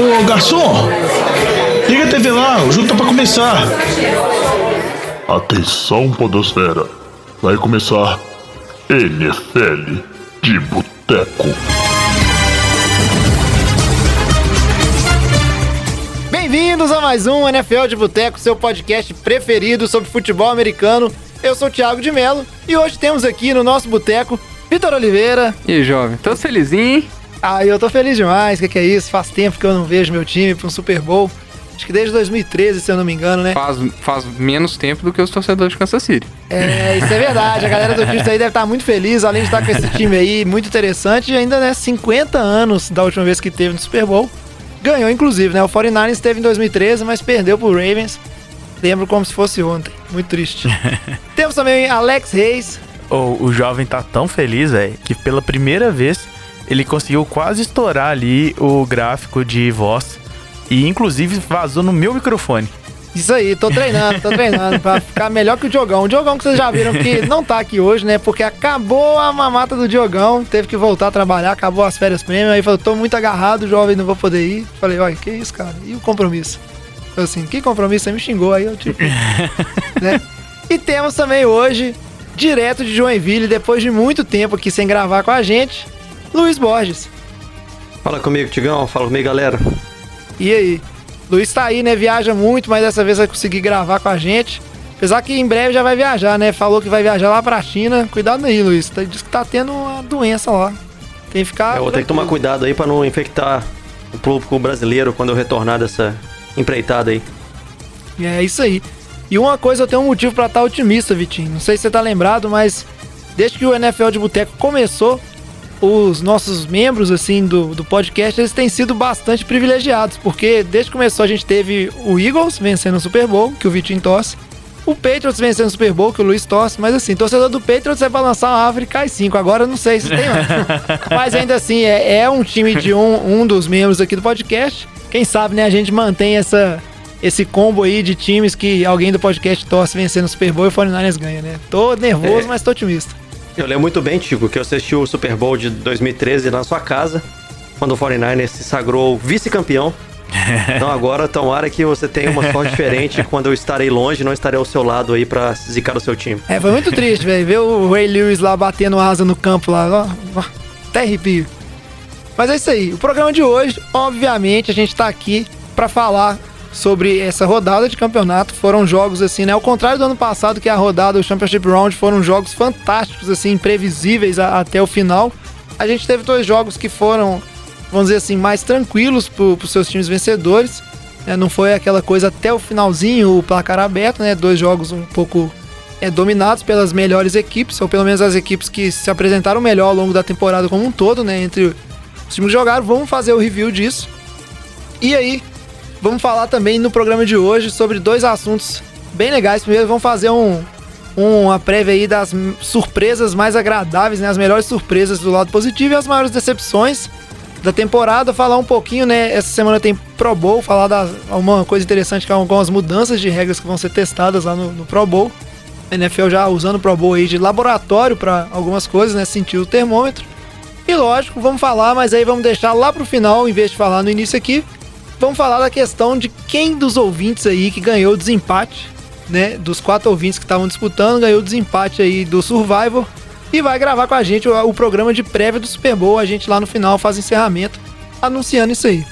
Ô garçom, liga a TV lá, o jogo tá pra começar. Atenção, Podosfera. Vai começar NFL de Boteco. Bem-vindos a mais um NFL de Boteco, seu podcast preferido sobre futebol americano. Eu sou o Thiago de Melo e hoje temos aqui no nosso boteco Vitor Oliveira. E aí, jovem, todo felizinho, hein? Ah, eu tô feliz demais, o que, que é isso? Faz tempo que eu não vejo meu time pra um Super Bowl. Acho que desde 2013, se eu não me engano, né? Faz, faz menos tempo do que os torcedores de Kansas City. É, isso é verdade. A galera do Cristo aí deve estar muito feliz, além de estar com esse time aí muito interessante. E ainda, né, 50 anos da última vez que teve no Super Bowl. Ganhou, inclusive, né? O 49ers teve em 2013, mas perdeu pro Ravens. Lembro como se fosse ontem. Muito triste. Temos também Alex Reis. Oh, o jovem tá tão feliz, velho, que pela primeira vez ele conseguiu quase estourar ali o gráfico de voz. E inclusive vazou no meu microfone. Isso aí, tô treinando, tô treinando pra ficar melhor que o Diogão. O Diogão que vocês já viram que não tá aqui hoje, né? Porque acabou a mamata do Diogão, teve que voltar a trabalhar, acabou as férias prêmio, aí falou, tô muito agarrado, jovem, não vou poder ir. Falei, olha, que isso, cara? E o compromisso? Eu assim, que compromisso? Você me xingou aí, eu tipo. né? E temos também hoje, direto de Joinville, depois de muito tempo aqui sem gravar com a gente, Luiz Borges. Fala comigo, Tigão. Fala comigo, galera. E aí? Luiz tá aí, né? Viaja muito, mas dessa vez vai conseguir gravar com a gente. Apesar que em breve já vai viajar, né? Falou que vai viajar lá pra China. Cuidado aí, Luiz. Tá- Diz que tá tendo uma doença lá. Tem que ficar. eu vou ter que tomar cuidado aí pra não infectar o público brasileiro quando eu retornar dessa empreitada aí. É isso aí. E uma coisa, eu tenho um motivo pra estar otimista, Vitinho. Não sei se você tá lembrado, mas desde que o NFL de Boteco começou, os nossos membros, assim, do, do podcast, eles têm sido bastante privilegiados. Porque desde que começou a gente teve o Eagles vencendo o Super Bowl, que o Vitinho torce. O Patriots vencendo o Super Bowl, que o Luiz torce. Mas assim, torcedor do Patriots é pra lançar uma árvore e cai cinco. Agora eu não sei se tem mais. mas ainda assim, é, é um time de um, um dos membros aqui do podcast. Quem sabe, né, a gente mantém essa, esse combo aí de times que alguém do podcast torce vencendo o Super Bowl e o 49ers ganha, né? Tô nervoso, É. mas tô otimista. Eu lembro muito bem, Tico, que eu assisti o Super Bowl de 2013 na sua casa, quando o 49ers se sagrou vice-campeão. Então agora, tomara que você tenha uma sorte diferente quando eu estarei longe, não estarei ao seu lado aí pra zicar o seu time. É, foi muito triste, velho. Ver o Ray Lewis lá batendo asa no campo lá. Ó, ó, até arrepio. Mas é isso aí. O programa de hoje, obviamente, a gente tá aqui pra falar sobre essa rodada de campeonato. Foram jogos assim, né? Ao contrário do ano passado, que a rodada, o Championship Round, foram jogos fantásticos, assim, imprevisíveis a- até o final. A gente teve dois jogos que foram, vamos dizer assim, mais tranquilos pro, pros seus times vencedores. né? Não foi aquela coisa até o finalzinho, o placar aberto, né? Dois jogos um pouco é, dominados pelas melhores equipes, ou pelo menos as equipes que se apresentaram melhor ao longo da temporada como um todo, né? Entre os times que jogaram, vamos fazer o review disso. E aí, vamos falar também no programa de hoje sobre dois assuntos bem legais. Primeiro, vamos fazer um, uma prévia aí das surpresas mais agradáveis, né? As melhores surpresas do lado positivo e as maiores decepções da temporada. Falar um pouquinho, né? Essa semana tem Pro Bowl, falar das uma coisa interessante que é algumas mudanças de regras que vão ser testadas lá no, no Pro Bowl. A NFL já usando o Pro Bowl aí de laboratório para algumas coisas, né? Sentir o termômetro. E lógico, vamos falar, mas aí vamos deixar lá pro final, em vez de falar no início aqui. Vamos falar da questão de quem dos ouvintes aí que ganhou o desempate, né? Dos quatro ouvintes que estavam disputando, ganhou o desempate aí do Survivor. E vai gravar com a gente o, o programa de prévia do Super Bowl. A gente lá no final faz encerramento anunciando isso aí.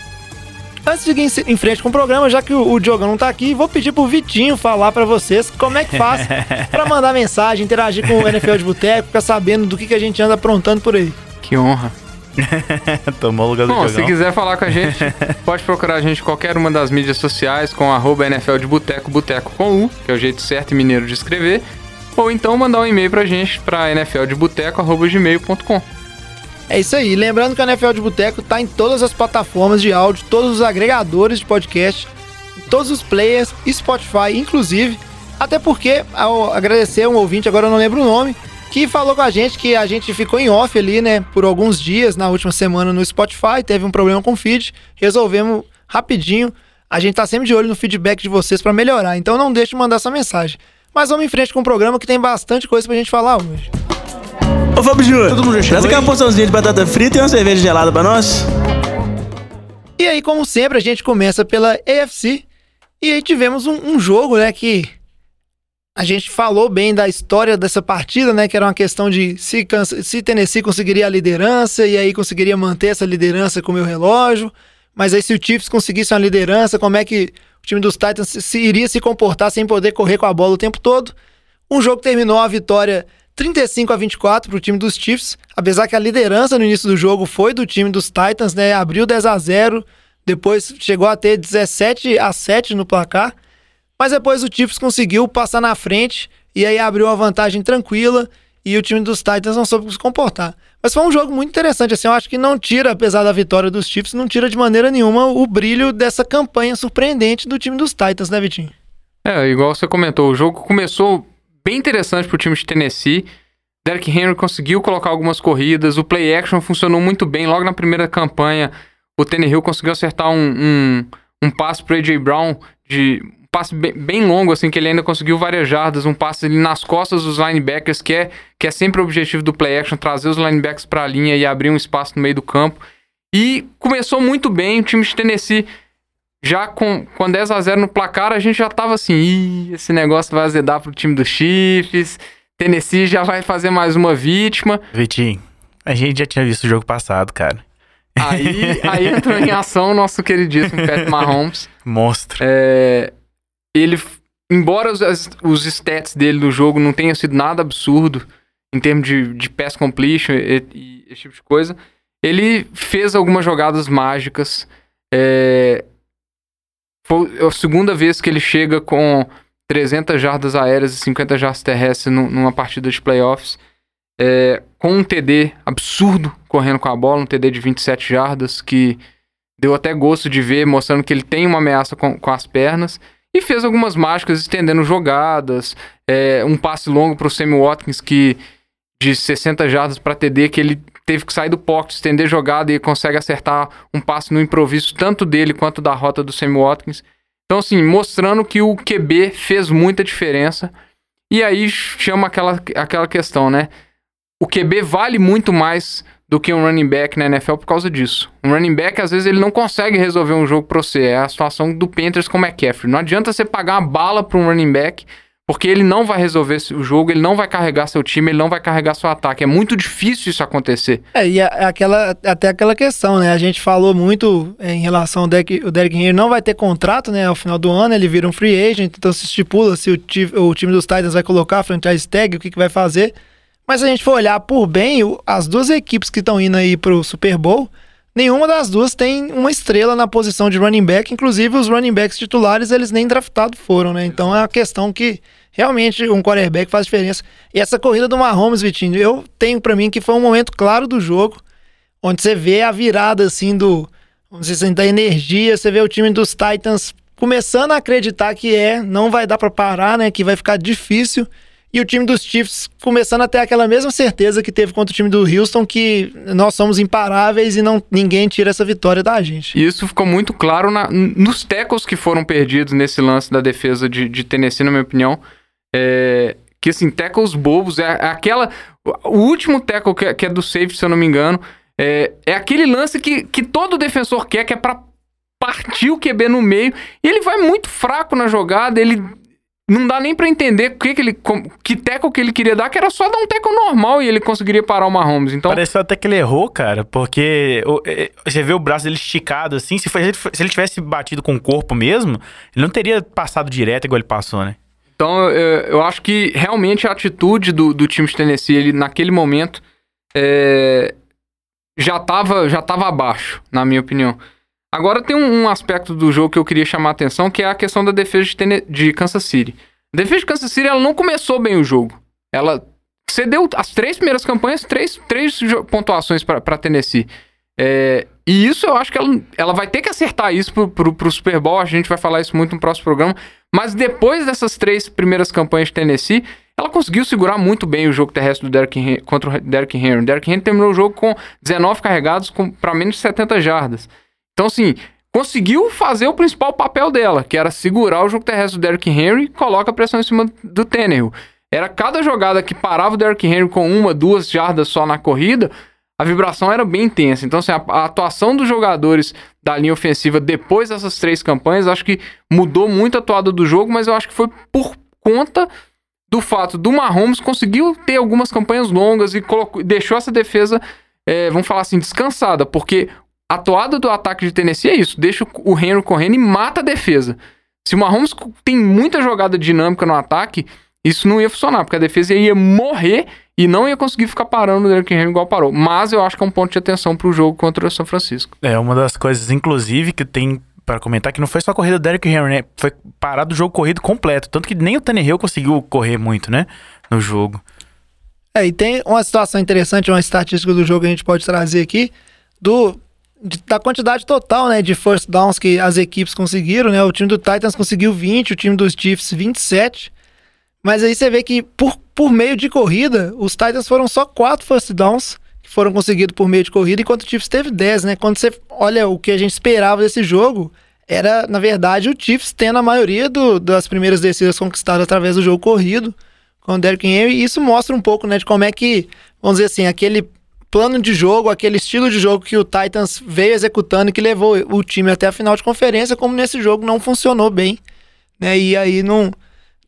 Antes de seguir em frente com o programa, já que o, o Diogão não tá aqui, vou pedir pro Vitinho falar pra vocês como é que faz pra mandar mensagem, interagir com o NFL de Boteco, ficar sabendo do que, que a gente anda aprontando por aí. Que honra. Tomou o lugar do Bom, se Diogão. quiser falar com a gente, pode procurar a gente em qualquer uma das mídias sociais com arroba NFL de Boteco, Boteco com U, que é o jeito certo e mineiro de escrever. Ou então mandar um e-mail pra gente pra nfldeboteco.gmail.com. É isso aí. Lembrando que a NFL de Boteco tá em todas as plataformas de áudio, todos os agregadores de podcast, todos os players, Spotify, inclusive. Até porque, ao agradecer um ouvinte, agora eu não lembro o nome, que falou com a gente que a gente ficou em off ali, né, por alguns dias na última semana no Spotify, teve um problema com o feed, resolvemos rapidinho. A gente tá sempre de olho no feedback de vocês pra melhorar, então não deixe de mandar essa mensagem. Mas vamos em frente com o programa que tem bastante coisa pra gente falar hoje. Ô Fábio Júnior, Todo mundo já chegou traz aquela aí? porçãozinha de batata frita e uma cerveja gelada pra nós. E aí, como sempre, a gente começa pela AFC. E aí tivemos um, um jogo, né, que a gente falou bem da história dessa partida, né? Que era uma questão de se, se Tennessee conseguiria a liderança e aí conseguiria manter essa liderança com o meu relógio. Mas aí se o Chiefs conseguisse uma liderança, como é que o time dos Titans se, se iria se comportar sem poder correr com a bola o tempo todo? Um jogo terminou a vitória 35 a 24 para o time dos Chiefs, apesar que a liderança no início do jogo foi do time dos Titans, né? Abriu 10 a 0, depois chegou a ter 17 a 7 no placar. Mas depois o Chiefs conseguiu passar na frente e aí abriu uma vantagem tranquila e o time dos Titans não soube se comportar. Mas foi um jogo muito interessante, assim, eu acho que não tira, apesar da vitória dos Chiefs, não tira de maneira nenhuma o brilho dessa campanha surpreendente do time dos Titans, né, Vitinho? É, igual você comentou, o jogo começou bem interessante pro time de Tennessee. Derrick Henry conseguiu colocar algumas corridas, o play action funcionou muito bem. Logo na primeira campanha, o Tannehill conseguiu acertar um, um, um passe pro A.J. Brown de passe bem, bem, longo, assim, que ele ainda conseguiu várias jardas, um passe ali nas costas dos linebackers, que é, que é sempre o objetivo do play action, trazer os linebackers para a linha e abrir um espaço no meio do campo. E começou muito bem, o time de Tennessee já com, com 10 a 0 no placar, a gente já tava assim, Ih, esse negócio vai azedar pro time dos Chiefs, Tennessee já vai fazer mais uma vítima. Vitinho, a gente já tinha visto o jogo passado, cara. Aí, aí entrou em ação o nosso queridíssimo Pat Mahomes. Monstro. É, ele, embora os, os stats dele no jogo não tenham sido nada absurdo em termos de, de pass completion e, e esse tipo de coisa, ele fez algumas jogadas mágicas. É, foi a segunda vez que ele chega com 300 jardas aéreas e 50 jardas terrestres numa partida de playoffs. É, com um TD absurdo correndo com a bola, um TD de 27 jardas, que deu até gosto de ver, mostrando que ele tem uma ameaça com, com as pernas e fez algumas mágicas estendendo jogadas, é, um passe longo para o Sammy Watkins que de 60 jardas para TD que ele teve que sair do pocket, estender jogada e consegue acertar um passe no improviso tanto dele quanto da rota do Sammy Watkins. Então assim, mostrando que o QB fez muita diferença. E aí chama aquela, aquela questão, né? O QB vale muito mais do que um running back na NFL por causa disso. Um running back, às vezes, ele não consegue resolver um jogo pra você. É a situação do Panthers com o McCaffrey. Não adianta você pagar uma bala pra um running back, porque ele não vai resolver o jogo, ele não vai carregar seu time, ele não vai carregar seu ataque. É muito difícil isso acontecer. É, e é aquela, até aquela questão, né? A gente falou muito em relação ao Derek, o Derek Henry não vai ter contrato, né? Ao final do ano, ele vira um free agent, então se estipula se o, o time dos Titans vai colocar a franchise tag, o que, que vai fazer. Mas se a gente for olhar por bem, as duas equipes que estão indo aí pro Super Bowl, nenhuma das duas tem uma estrela na posição de running back. Inclusive, os running backs titulares, eles nem draftados foram, né? Então é uma questão que realmente um quarterback faz diferença. E essa corrida do Mahomes, Vitinho, eu tenho para mim que foi um momento claro do jogo, onde você vê a virada, assim, do... Vamos dizer assim, da energia, você vê o time dos Titans começando a acreditar que é, não vai dar para parar, né? Que vai ficar difícil. E o time dos Chiefs começando a ter aquela mesma certeza que teve contra o time do Houston, que nós somos imparáveis e não ninguém tira essa vitória da gente. Isso ficou muito claro na, nos tackles que foram perdidos nesse lance da defesa de, de Tennessee, na minha opinião. É, que assim, tackles bobos, é, é aquela. O último tackle que, que, é do safety, se eu não me engano, é, é aquele lance que, que todo defensor quer, que é pra partir o QB no meio. E ele vai muito fraco na jogada, ele não dá nem para entender que, que ele que teco que ele queria dar, que era só dar um teco normal e ele conseguiria parar o Mahomes. Então, pareceu até que ele errou, cara, porque você vê o braço dele esticado assim, se, foi, se ele tivesse batido com o corpo mesmo, ele não teria passado direto igual ele passou, né? Então, eu, eu acho que realmente a atitude do, do time de Tennessee, ele, naquele momento, é, já estava já tava abaixo, na minha opinião. Agora tem um, um, aspecto do jogo que eu queria chamar a atenção, que é a questão da defesa de, Tene de Kansas City. A defesa de Kansas City ela não começou bem o jogo. Ela cedeu as três primeiras campanhas, três, três pontuações para Tennessee. É, e isso eu acho que ela, ela vai ter que acertar isso pro, pro, pro, Super Bowl. A gente vai falar isso muito no próximo programa. Mas depois dessas três primeiras campanhas de Tennessee, ela conseguiu segurar muito bem o jogo terrestre do Derrick Henry, contra o Derrick Henry. O Derrick Henry terminou o jogo com 19 carregados para menos de 70 jardas. Então, assim, conseguiu fazer o principal papel dela, que era segurar o jogo terrestre do Derrick Henry e coloca a pressão em cima do Tannehill. Era cada jogada que parava o Derrick Henry com uma, duas jardas só na corrida, a vibração era bem intensa. Então, assim, a, a, atuação dos jogadores da linha ofensiva depois dessas três campanhas, acho que mudou muito a atuada do jogo, mas eu acho que foi por conta do fato do Mahomes conseguiu ter algumas campanhas longas e colocou, deixou essa defesa, é, vamos falar assim, descansada, porque a toada do ataque de Tennessee é isso, deixa o Henry correndo e mata a defesa. Se o Mahomes tem muita jogada dinâmica no ataque, isso não ia funcionar, porque a defesa ia morrer e não ia conseguir ficar parando o Derrick Henry igual parou. Mas eu acho que é um ponto de atenção para o jogo contra o São Francisco. É, uma das coisas, inclusive, que tem para comentar que não foi só a corrida do Derrick Henry, né? Foi parado o jogo corrido completo. Tanto que nem o Tannehill conseguiu correr muito, né? No jogo. É, e tem uma situação interessante, uma estatística do jogo que a gente pode trazer aqui, do da quantidade total, né, de first downs que as equipes conseguiram, né? O time do Titans conseguiu 20, o time dos Chiefs 27. Mas aí você vê que por, por meio de corrida, os Titans foram só 4 first downs que foram conseguidos por meio de corrida, enquanto o Chiefs teve 10, né? Quando você olha o que a gente esperava desse jogo, era, na verdade, o Chiefs tendo a maioria do, das primeiras descidas conquistadas através do jogo corrido com o Derrick Henry, e isso mostra um pouco, né, de como é que, vamos dizer assim, aquele plano de jogo, aquele estilo de jogo que o Titans veio executando e que levou o time até a final de conferência, como nesse jogo não funcionou bem, né? E aí não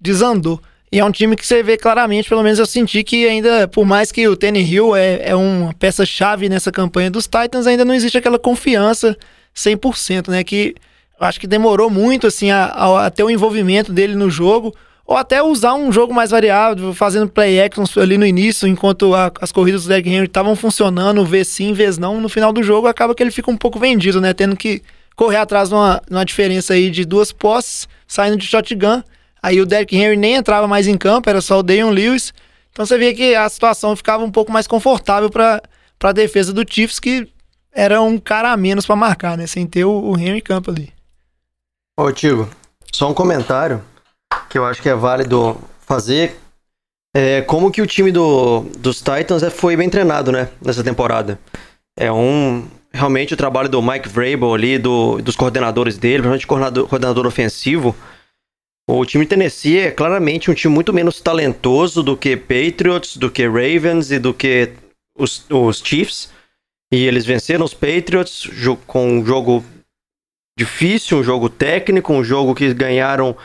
desandou. E é um time que você vê claramente, pelo menos eu senti que ainda, por mais que o Tenny Hill é, é uma peça-chave nessa campanha dos Titans, ainda não existe aquela confiança 100%, né? Que acho que demorou muito, assim, a, a, a ter o envolvimento dele no jogo, ou até usar um jogo mais variado, fazendo play actions ali no início, enquanto a, as corridas do Derrick Henry estavam funcionando, vez sim, vez não, no final do jogo acaba que ele fica um pouco vendido, né? Tendo que correr atrás de uma, uma diferença aí de duas posses, saindo de shotgun, Aí o Derrick Henry nem entrava mais em campo, era só o Deion Lewis. Então você vê que a situação ficava um pouco mais confortável para a defesa do Chiefs, que era um cara a menos para marcar, né? Sem ter o, o Henry em campo ali. Ô, Tigo, só um comentário que eu acho que é válido fazer. É, como que o time do, dos Titans é, foi bem treinado, né? Nessa temporada. É um. Realmente o trabalho do Mike Vrabel ali, do, dos coordenadores dele, principalmente coordenador, coordenador ofensivo o time Tennessee é claramente um time muito menos talentoso do que Patriots, do que Ravens e do que os, os Chiefs. E eles venceram os Patriots com um jogo difícil, um jogo técnico, um jogo que ganharam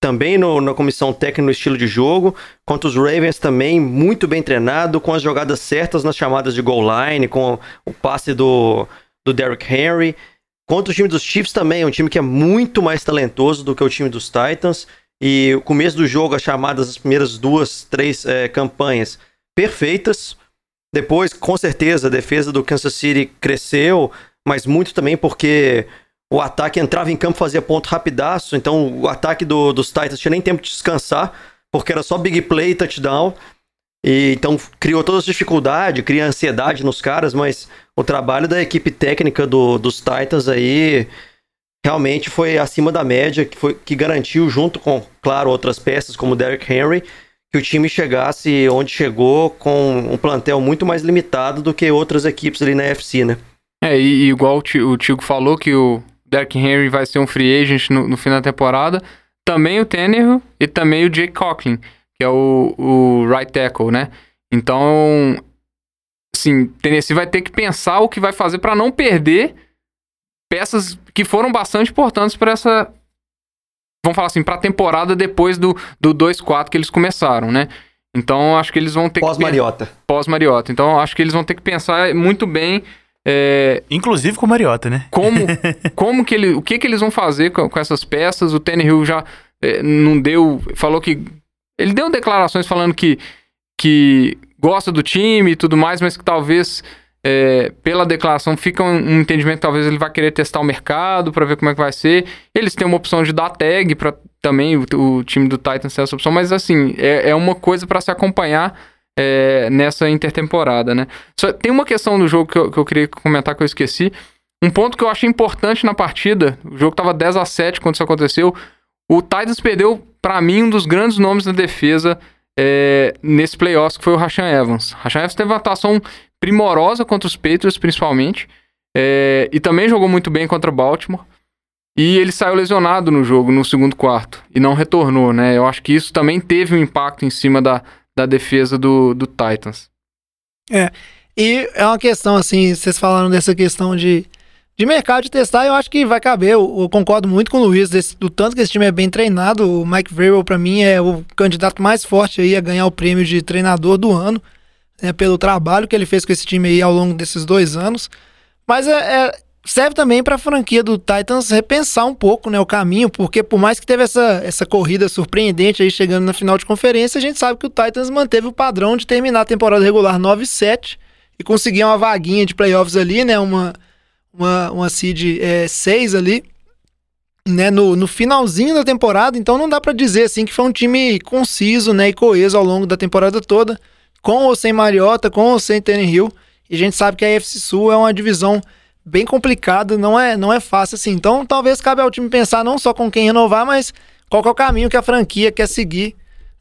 também no, na comissão técnica no estilo de jogo, quanto os Ravens também muito bem treinado, com as jogadas certas nas chamadas de goal line, com o passe do, do Derrick Henry. Contra o time dos Chiefs também, um time que é muito mais talentoso do que o time dos Titans. E o começo do jogo, as chamadas, as primeiras duas, três é, campanhas perfeitas. Depois, com certeza, a defesa do Kansas City cresceu, mas muito também porque o ataque entrava em campo fazia ponto rapidaço. Então, o ataque do, dos Titans tinha nem tempo de descansar, porque era só big play, touchdown. E, então criou toda essa dificuldade, cria ansiedade nos caras, mas o trabalho da equipe técnica do, dos Titans aí realmente foi acima da média, que, foi, que garantiu, junto com, claro, outras peças como Derrick Henry, que o time chegasse onde chegou com um plantel muito mais limitado do que outras equipes ali na FC, né? É, e, igual o Tigo falou que o Derrick Henry vai ser um free agent no, no fim da temporada, também o Tannehill e também o Jake Coughlin que é o, o right tackle, né? Então, assim, Tennessee vai ter que pensar o que vai fazer para não perder peças que foram bastante importantes para essa vamos falar assim, para a temporada depois do, do 2-4 que eles começaram, né? Então, acho que eles vão ter Pós que Mariota. Pós Mariota. Então, acho que eles vão ter que pensar muito bem é, Inclusive com Mariota, né? Como, como que ele, o que que eles vão fazer com, com essas peças? O Tannehill já é, não deu, falou que ele deu declarações falando que, que gosta do time e tudo mais, mas que talvez é, pela declaração fica um, um, entendimento que talvez ele vai querer testar o mercado para ver como é que vai ser. Eles têm uma opção de dar tag para também o, o, time do Titans ter essa opção, mas assim, é, é uma coisa para se acompanhar é, nessa intertemporada, né? Só, tem uma questão do jogo que eu, que eu queria comentar que eu esqueci. Um ponto que eu achei importante na partida, o jogo tava 10 a 7 quando isso aconteceu. O Titans perdeu para mim, um dos grandes nomes da defesa é, nesse playoffs, que foi o Rashan Evans. Rashan Evans teve uma atuação primorosa contra os Patriots, principalmente, é, e também jogou muito bem contra o Baltimore. E ele saiu lesionado no jogo, no segundo quarto, e não retornou, né? Eu acho que isso também teve um impacto em cima da, da defesa do, do Titans. É, E é uma questão, assim, vocês falaram dessa questão de, de mercado de testar, eu acho que vai caber. Eu, eu concordo muito com o Luiz, desse, do tanto que esse time é bem treinado. O Mike Vrabel, para mim, é o candidato mais forte aí a ganhar o prêmio de treinador do ano, né, pelo trabalho que ele fez com esse time aí ao longo desses dois anos. Mas é, é serve também para a franquia do Titans repensar um pouco né, o caminho, porque por mais que teve essa, essa corrida surpreendente aí chegando na final de conferência, a gente sabe que o Titans manteve o padrão de terminar a temporada regular 9-7 e conseguir uma vaguinha de playoffs ali, né? Uma, uma, uma seed é, 6 ali, né? No, no finalzinho da temporada, então não dá para dizer assim que foi um time conciso né, e coeso ao longo da temporada toda, com ou sem Mariota, com ou sem Hill. E a gente sabe que a AFC Sul é uma divisão bem complicada, não é, não é fácil assim. Então talvez cabe ao time pensar não só com quem renovar, mas qual é o caminho que a franquia quer seguir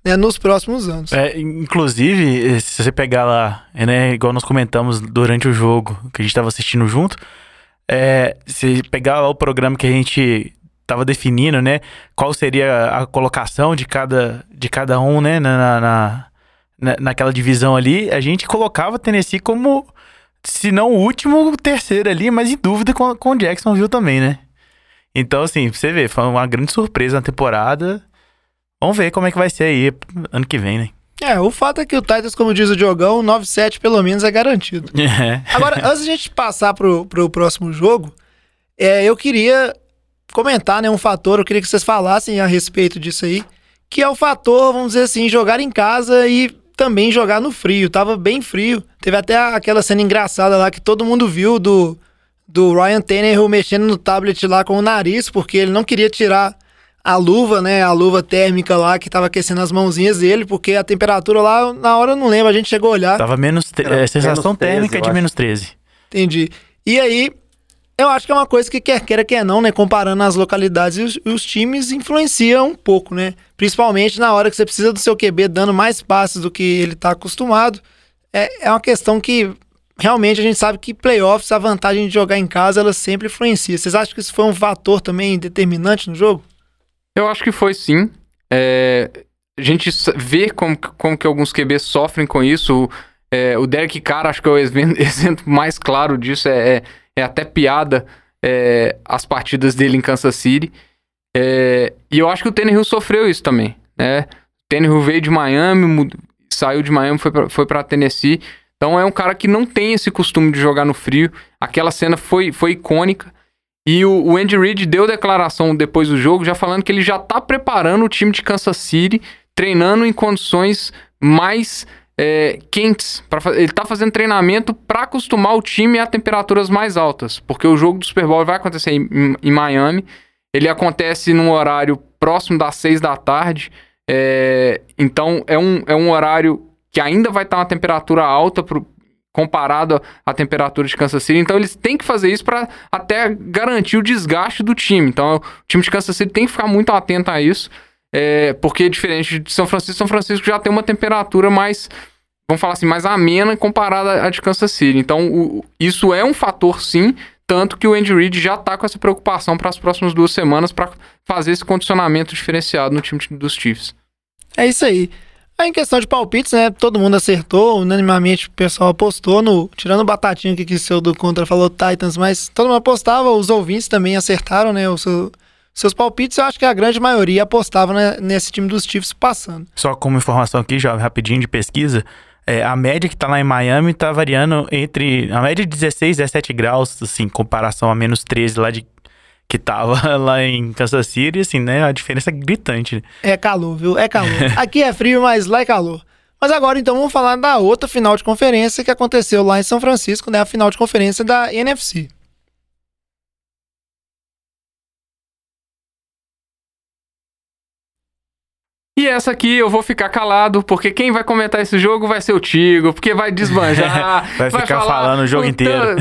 né, nos próximos anos. É, inclusive, eh, se você pegar lá, né, igual nós comentamos durante o jogo que a gente estava assistindo junto, é, se pegar lá o programa que a gente estava definindo, né, qual seria a colocação de cada, de cada um, né, na, na, na, naquela divisão ali, a gente colocava Tennessee como, se não o último, o terceiro ali, mas em dúvida com, com o Jacksonville também, né. Então, assim, você vê, foi uma grande surpresa na temporada. Vamos ver como é que vai ser aí ano que vem, né? É, o fato é que o Titans, como diz o Diogão, 9-7 pelo menos é garantido. É. Agora, antes de a gente passar pro, pro próximo jogo, é, eu queria comentar né, um fator, eu queria que vocês falassem a respeito disso aí, que é o fator, vamos dizer assim, jogar em casa e também jogar no frio. Tava bem frio. Teve até aquela cena engraçada lá que todo mundo viu do, do Ryan Tannehill mexendo no tablet lá com o nariz, porque ele não queria tirar a luva, né? A luva térmica lá que tava aquecendo as mãozinhas dele, porque a temperatura lá, na hora eu não lembro, a gente chegou a olhar. Tava menos. É, sensação menos 13, térmica de menos 13. Entendi. E aí, eu acho que é uma coisa que quer queira, quer não, né? Comparando as localidades e os, os, times influencia um pouco, né? Principalmente na hora que você precisa do seu QB dando mais passes do que ele tá acostumado. É, é uma questão que realmente a gente sabe que playoffs, a vantagem de jogar em casa, ela sempre influencia. Vocês acham que isso foi um fator também determinante no jogo? Eu acho que foi sim. É, a gente vê como, como que alguns QBs sofrem com isso. O, é, o Derek Carr, acho que é o exemplo mais claro disso. É, é, é até piada é, as partidas dele em Kansas City. É, e eu acho que o Tannehill sofreu isso também. Né? O Tannehill veio de Miami, saiu de Miami, foi pra, foi Tennessee. Então é um cara que não tem esse costume de jogar no frio. Aquela cena foi, foi icônica. E o, o Andy Reid deu declaração depois do jogo, já falando que ele já tá preparando o time de Kansas City, treinando em condições mais é, quentes. Pra, ele tá fazendo treinamento para acostumar o time a temperaturas mais altas, porque o jogo do Super Bowl vai acontecer em, em, Miami. Ele acontece num horário próximo das seis da tarde. É, então é um, é um horário que ainda vai estar tá uma temperatura alta pro, comparado à temperatura de Kansas City. Então eles têm que fazer isso para até garantir o desgaste do time. Então o time de Kansas City tem que ficar muito atento a isso, é, porque diferente de São Francisco, São Francisco já tem uma temperatura mais, vamos falar assim, mais amena comparada à de Kansas City. Então o, isso é um fator sim. Tanto que o Andy Reid já está com essa preocupação para as próximas duas semanas para fazer esse condicionamento diferenciado no time dos Chiefs. É isso aí. Aí, em questão de palpites, né? Todo mundo acertou, unanimamente o pessoal apostou no. Tirando o Batatinha que quis ser do contra, falou Titans, mas todo mundo apostava, os ouvintes também acertaram, né? Os seu, seus palpites, eu acho que a grande maioria apostava né, nesse time dos Chiefs passando. Só como informação aqui, já rapidinho de pesquisa. É, a média que tá lá em Miami tá variando entre. A média de 16, 17 graus, assim, em comparação a menos 13 lá de que tava lá em Kansas City, assim, né? A diferença é gritante. É calor, viu? É calor. Aqui é frio, mas lá é calor. Mas agora então vamos falar da outra final de conferência que aconteceu lá em São Francisco, né? A final de conferência da NFC. E essa aqui eu vou ficar calado, porque quem vai comentar esse jogo vai ser o Tigo, porque vai desbanjar. vai, vai ficar falar, falando o jogo inteiro.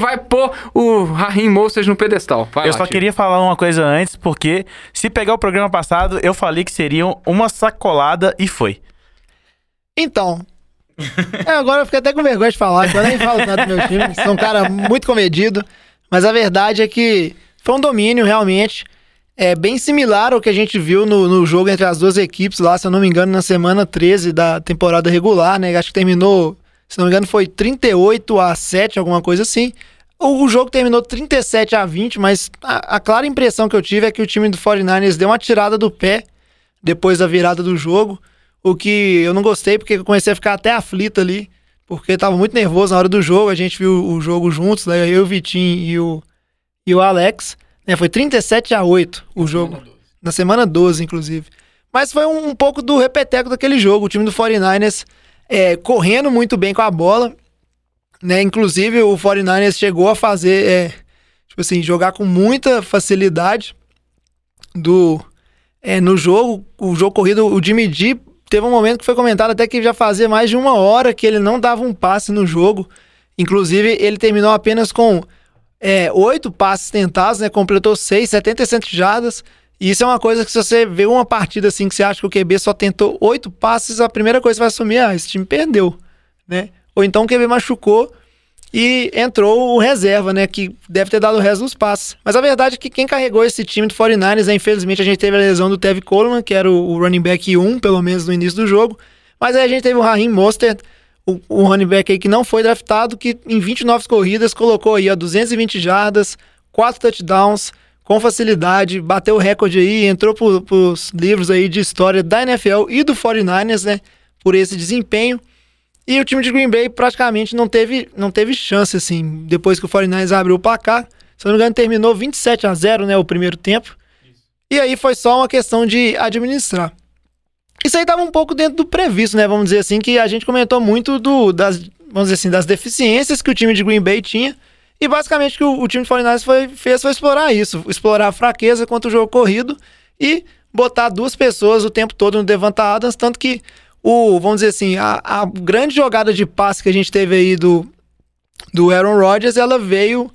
vai pôr o Raheem Mostert no pedestal. Vai eu lá, só queria falar uma coisa antes, porque se pegar o programa passado, eu falei que seriam uma sacolada e foi. Então. é, agora eu fiquei até com vergonha de falar, que eu nem falo tanto do meu time. Sou um cara muito comedido. Mas a verdade é que foi um domínio, realmente é bem similar ao que a gente viu no, no jogo entre as duas equipes lá, se eu não me engano, na semana 13 da temporada regular, né? Acho que terminou Se não me engano, foi 38 a 7, alguma coisa assim. O, o jogo terminou 37 a 20, mas a, a, clara impressão que eu tive é que o time do 49ers deu uma tirada do pé depois da virada do jogo. O que eu não gostei, porque eu comecei a ficar até aflito ali, porque tava muito nervoso na hora do jogo. A gente viu o jogo juntos, né? eu, o Vitinho e o, e o Alex. Né? Foi 37 a 8 o jogo. Na semana 12, inclusive. Mas foi um, um pouco do repeteco daquele jogo. O time do 49ers é, correndo muito bem com a bola. Né? Inclusive, o 49ers chegou a fazer, é, tipo assim, jogar com muita facilidade do é, no jogo. O jogo corrido, o Jimmy G teve um momento que foi comentado até que já fazia mais de uma hora que ele não dava um passe no jogo. Inclusive, ele terminou apenas com é, oito passes tentados, né? Completou seis, 77 jardas. E isso é uma coisa que se você vê uma partida assim que você acha que o QB só tentou oito passes, a primeira coisa que vai assumir, ah, esse time perdeu, né? Ou então o QB machucou e entrou o reserva, né? Que deve ter dado o resto dos passes. Mas a verdade é que quem carregou esse time do 49ers, né, infelizmente a gente teve a lesão do Tevin Coleman, que era o, running back 1, pelo menos no início do jogo. Mas aí a gente teve o Raheem Mostert, o, o running back aí que não foi draftado, que em 29 corridas colocou aí a 220 jardas, 4 touchdowns, com facilidade, bateu o recorde aí, entrou para os livros aí de história da NFL e do 49ers, né? Por esse desempenho. E o time de Green Bay praticamente não teve, não teve chance, assim, depois que o 49ers abriu o placar. Se não me engano, terminou 27 a 0 né, o primeiro tempo. E aí foi só uma questão de administrar. Isso aí estava um pouco dentro do previsto, né? Vamos dizer assim, que a gente comentou muito do, das, vamos dizer assim, das deficiências que o time de Green Bay tinha. E basicamente o que o, o time de 49ers foi, fez foi explorar isso. Explorar a fraqueza contra o jogo corrido e botar duas pessoas o tempo todo no Devanta Adams, tanto que o, vamos dizer assim, a, a grande jogada de passe que a gente teve aí do, do Aaron Rodgers, ela veio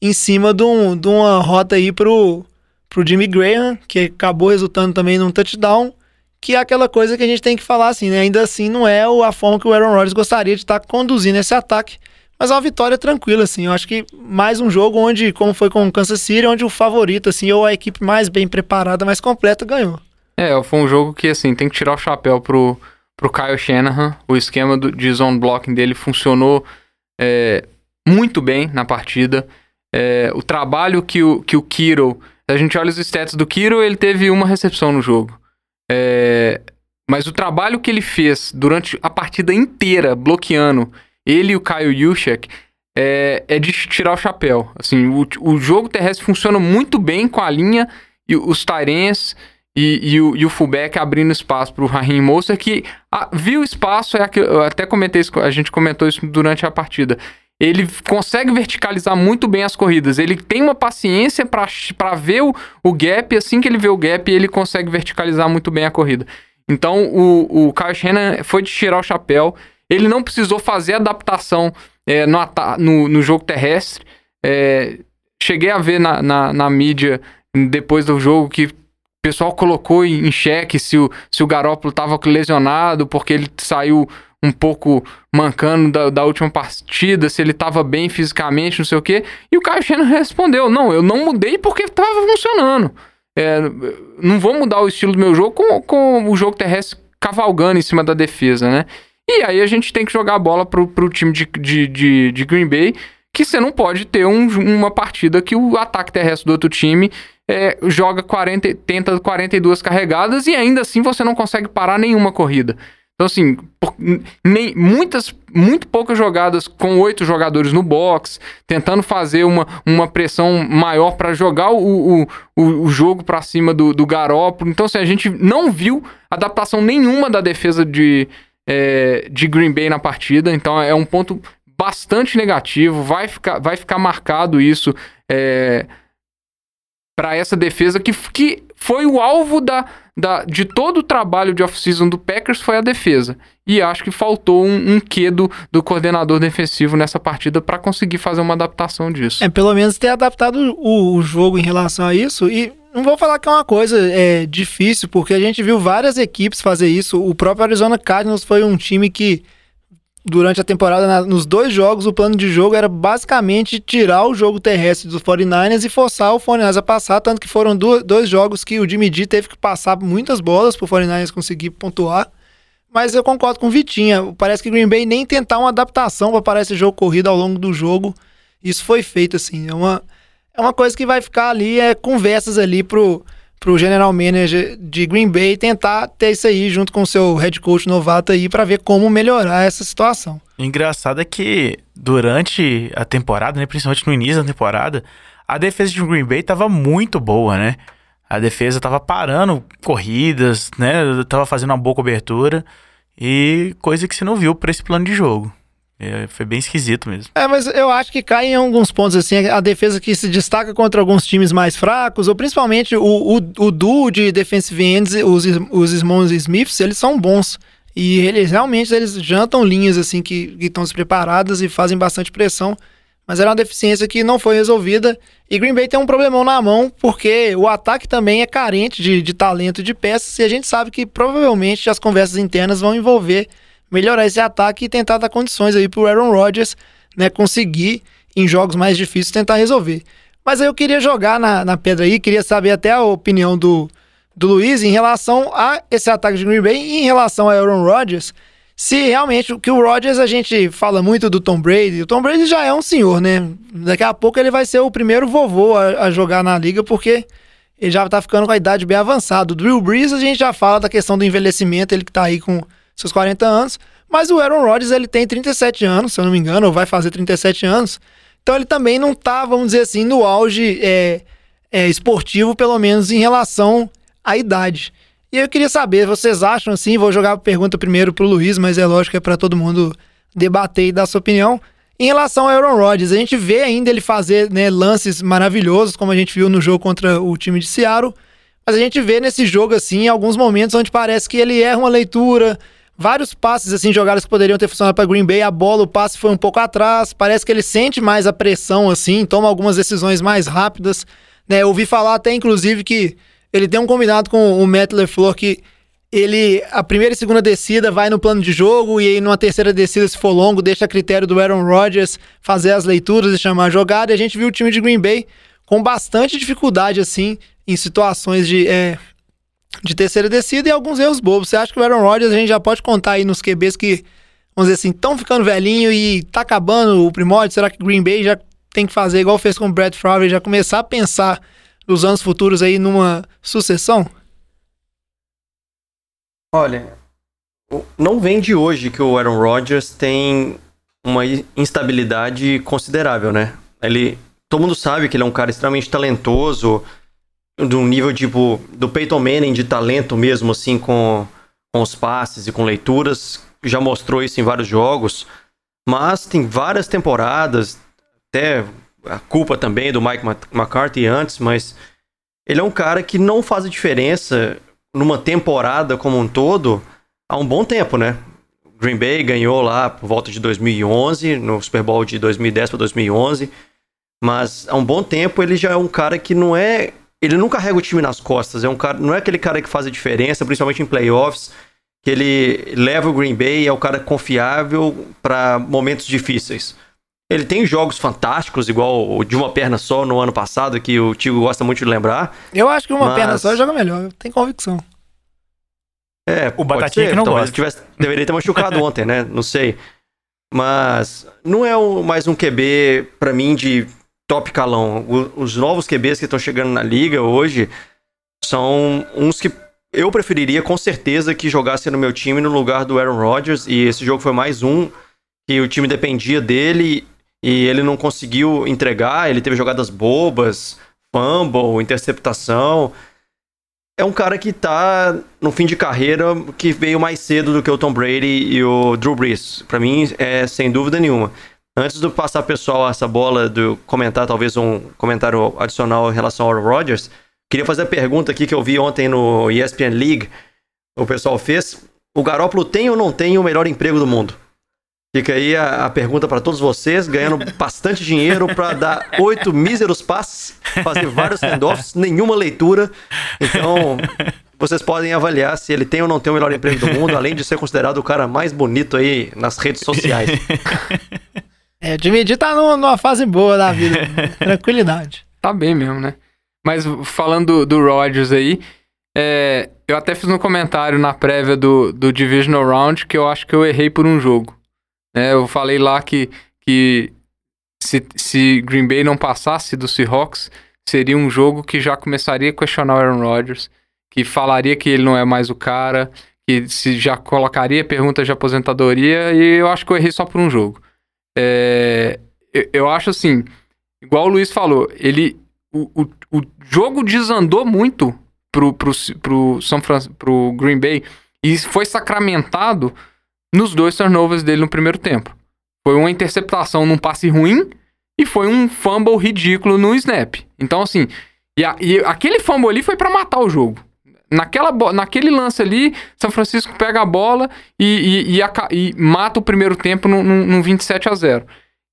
em cima de, um, de uma rota aí pro, pro Jimmy Graham, que acabou resultando também num touchdown, que é aquela coisa que a gente tem que falar assim, né? Ainda assim, não é a forma que o Aaron Rodgers gostaria de estar conduzindo esse ataque, mas é uma vitória tranquila, assim. Eu acho que mais um jogo onde, como foi com o Kansas City, onde o favorito, assim, ou a equipe mais bem preparada, mais completa, ganhou. É, foi um jogo que, assim, tem que tirar o chapéu pro, pro Kyle Shanahan. O esquema do, de zone blocking dele funcionou é, muito bem na partida. É, o trabalho que o, que o Kiro. A gente olha os stats do Kiro, ele teve uma recepção no jogo. É, mas o trabalho que ele fez durante a partida inteira, bloqueando ele e o Kyle Yushek, é, é de tirar o chapéu. Assim, o, o jogo terrestre funciona muito bem com a linha e os Tyrens e, e, o, e o fullback abrindo espaço para o Raheem Mostert, que ah, viu espaço, é que eu até comentei isso, a gente comentou isso durante a partida. Ele consegue verticalizar muito bem as corridas. Ele tem uma paciência para ver o, o gap, assim que ele vê o gap, ele consegue verticalizar muito bem a corrida. Então, o, o Kyle Shannon foi de tirar o chapéu. Ele não precisou fazer adaptação é, no, no, no, jogo terrestre. É, cheguei a ver na, na, na mídia depois do jogo que pessoal colocou em xeque se o, se o Garópolo estava lesionado, porque ele saiu um pouco mancando da, da última partida, se ele estava bem fisicamente, não sei o quê. E o Caio Shannon respondeu: Não, eu não mudei porque estava funcionando. É, não vou mudar o estilo do meu jogo com, com o jogo terrestre cavalgando em cima da defesa, né? E aí a gente tem que jogar a bola pro, pro time de, de, de, de Green Bay, que você não pode ter um, uma partida que o ataque terrestre do outro time é, joga 40, tenta 42 carregadas e ainda assim você não consegue parar nenhuma corrida. Então, assim, nem, muitas, muito poucas jogadas com oito jogadores no box, tentando fazer uma, uma pressão maior para jogar o, o, o, jogo para cima do, do. Então, assim, a gente não viu adaptação nenhuma da defesa de, é, de Green Bay na partida. Então, é um ponto bastante negativo. Vai ficar, vai ficar marcado isso. É, para essa defesa que, que foi o alvo da, da, de todo o trabalho de off-season do Packers foi a defesa. E acho que faltou um, um do, do coordenador defensivo nessa partida para conseguir fazer uma adaptação disso. É, pelo menos ter adaptado o, o, jogo em relação a isso. E não vou falar que é uma coisa é, difícil, porque a gente viu várias equipes fazer isso. O próprio Arizona Cardinals foi um time que durante a temporada, na, nos dois jogos, o plano de jogo era basicamente tirar o jogo terrestre dos 49ers e forçar o 49ers a passar, tanto que foram do, dois jogos que o Jimmy teve que passar muitas bolas para o 49ers conseguir pontuar. mas eu concordo com o Vitinha. Parece que Green Bay nem tentar uma adaptação para parar esse jogo corrido ao longo do jogo. Isso foi feito, assim. É uma, é uma coisa que vai ficar ali, é conversas ali pro, pro general manager de Green Bay tentar ter isso aí junto com o seu head coach novato aí para ver como melhorar essa situação. O engraçado é que durante a temporada, né, principalmente no início da temporada, a defesa de Green Bay tava muito boa, né? A defesa tava parando corridas, né? Tava fazendo uma boa cobertura e coisa que você não viu para esse plano de jogo. É, foi bem esquisito mesmo. É, mas eu acho que cai em alguns pontos, assim, a defesa que se destaca contra alguns times mais fracos, ou principalmente o, o, o duo de defensive ends, os, os irmãos Smiths, eles são bons. E eles realmente eles jantam linhas, assim, que estão despreparadas e fazem bastante pressão. Mas era uma deficiência que não foi resolvida. E Green Bay tem um problemão na mão, porque o ataque também é carente de, de talento de peças, e a gente sabe que provavelmente as conversas internas vão envolver melhorar esse ataque e tentar dar condições aí pro Aaron Rodgers, né, conseguir em jogos mais difíceis tentar resolver. Mas aí eu queria jogar na, na pedra aí, queria saber até a opinião do, do Luiz em relação a esse ataque de Green Bay e em relação a Aaron Rodgers. Se realmente, o que o Rodgers a gente fala muito do Tom Brady, o Tom Brady já é um senhor, né? Daqui a pouco ele vai ser o primeiro vovô a, a jogar na liga, porque ele já tá ficando com a idade bem avançada. O Drew Brees a gente já fala da questão do envelhecimento, ele que tá aí com seus 40 anos. Mas o Aaron Rodgers, ele tem 37 anos, se eu não me engano, ou vai fazer 37 anos. Então ele também não tá, vamos dizer assim, no auge é, é, esportivo, pelo menos em relação à idade. E eu queria saber, vocês acham assim, vou jogar a pergunta primeiro pro Luiz, mas é lógico que é para todo mundo debater e dar sua opinião. Em relação ao Aaron Rodgers, a gente vê ainda ele fazer né, lances maravilhosos, como a gente viu no jogo contra o time de Seattle, mas a gente vê nesse jogo, assim, alguns momentos onde parece que ele erra uma leitura, vários passes assim jogadas que poderiam ter funcionado para Green Bay, a bola, o passe foi um pouco atrás, parece que ele sente mais a pressão assim, toma algumas decisões mais rápidas, né? Eu ouvi falar até inclusive que ele tem um combinado com o Matt LeFleur que ele a primeira e segunda descida vai no plano de jogo e aí numa terceira descida se for longo, deixa a critério do Aaron Rodgers fazer as leituras e chamar a jogada. E a gente viu o time de Green Bay com bastante dificuldade assim em situações de é, de terceira descida e alguns erros bobos. Você acha que o Aaron Rodgers a gente já pode contar aí nos QBs que, vamos dizer assim, estão ficando velhinho e tá acabando o primórdio? Será que Green Bay já tem que fazer igual fez com o Brett Favre, já começar a pensar nos anos futuros aí numa sucessão? Olha, não vem de hoje que o Aaron Rodgers tem uma instabilidade considerável, né? Ele, todo mundo sabe que ele é um cara extremamente talentoso, de um nível tipo do Peyton Manning de talento mesmo, assim, com, com os passes e com leituras. Já mostrou isso em vários jogos. Mas tem várias temporadas, até a culpa também do Mike McCarthy antes, mas ele é um cara que não faz a diferença numa temporada como um todo há um bom tempo, né? Green Bay ganhou lá por volta de 2011, no Super Bowl de 2010 para 2011, mas há um bom tempo ele já é um cara que não é ele não carrega o time nas costas. É um cara, não é aquele cara que faz a diferença, principalmente em playoffs, que ele leva o Green Bay, é o cara confiável para momentos difíceis. Ele tem jogos fantásticos, igual o de uma perna só no ano passado, que o Tigo gosta muito de lembrar. Eu acho que uma mas... perna só joga melhor, eu tenho convicção. É, o Batatinha ser, que não gosta. Tivesse, deveria ter machucado ontem, né? Não sei. Mas não é um, mais um QB para mim de top calão. O, os novos QBs que estão chegando na liga hoje são uns que eu preferiria com certeza que jogasse no meu time no lugar do Aaron Rodgers. E esse jogo foi mais um que o time dependia dele e ele não conseguiu entregar. Ele teve jogadas bobas, fumble, interceptação. É um cara que tá no fim de carreira que veio mais cedo do que o Tom Brady e o Drew Brees. Para mim, é sem dúvida nenhuma. Antes de passar pessoal essa bola do comentar talvez um comentário adicional em relação ao Rodgers, queria fazer a pergunta aqui que eu vi ontem no ESPN League. O pessoal fez: o Garópolo tem ou não tem o melhor emprego do mundo? Fica aí a, a pergunta para todos vocês, ganhando bastante dinheiro para dar oito míseros passes, fazer vários handoffs, nenhuma leitura. Então, vocês podem avaliar se ele tem ou não tem o melhor emprego do mundo, além de ser considerado o cara mais bonito aí nas redes sociais. É, Jimmy tá no, numa fase boa da vida. Tranquilidade. Tá bem mesmo, né? Mas falando do, do Rodgers aí, é, eu até fiz um comentário na prévia do, do Divisional Round que eu acho que eu errei por um jogo. É, eu falei lá que, que se, se Green Bay não passasse do Seahawks, seria um jogo que já começaria a questionar o Aaron Rodgers, que falaria que ele não é mais o cara, que se já colocaria perguntas de aposentadoria, e eu acho que eu errei só por um jogo. É, eu, eu, acho assim, igual o Luiz falou, ele. O, o, o jogo desandou muito pro, pro, pro, São Fran pro Green Bay e foi sacramentado nos dois turnovers dele no primeiro tempo. Foi uma interceptação num passe ruim e foi um fumble ridículo no snap. Então, assim, e, a, e aquele fumble ali foi para matar o jogo. Naquela, naquele lance ali, São Francisco pega a bola e, e, e, a, e mata o primeiro tempo num, num 27 a 0.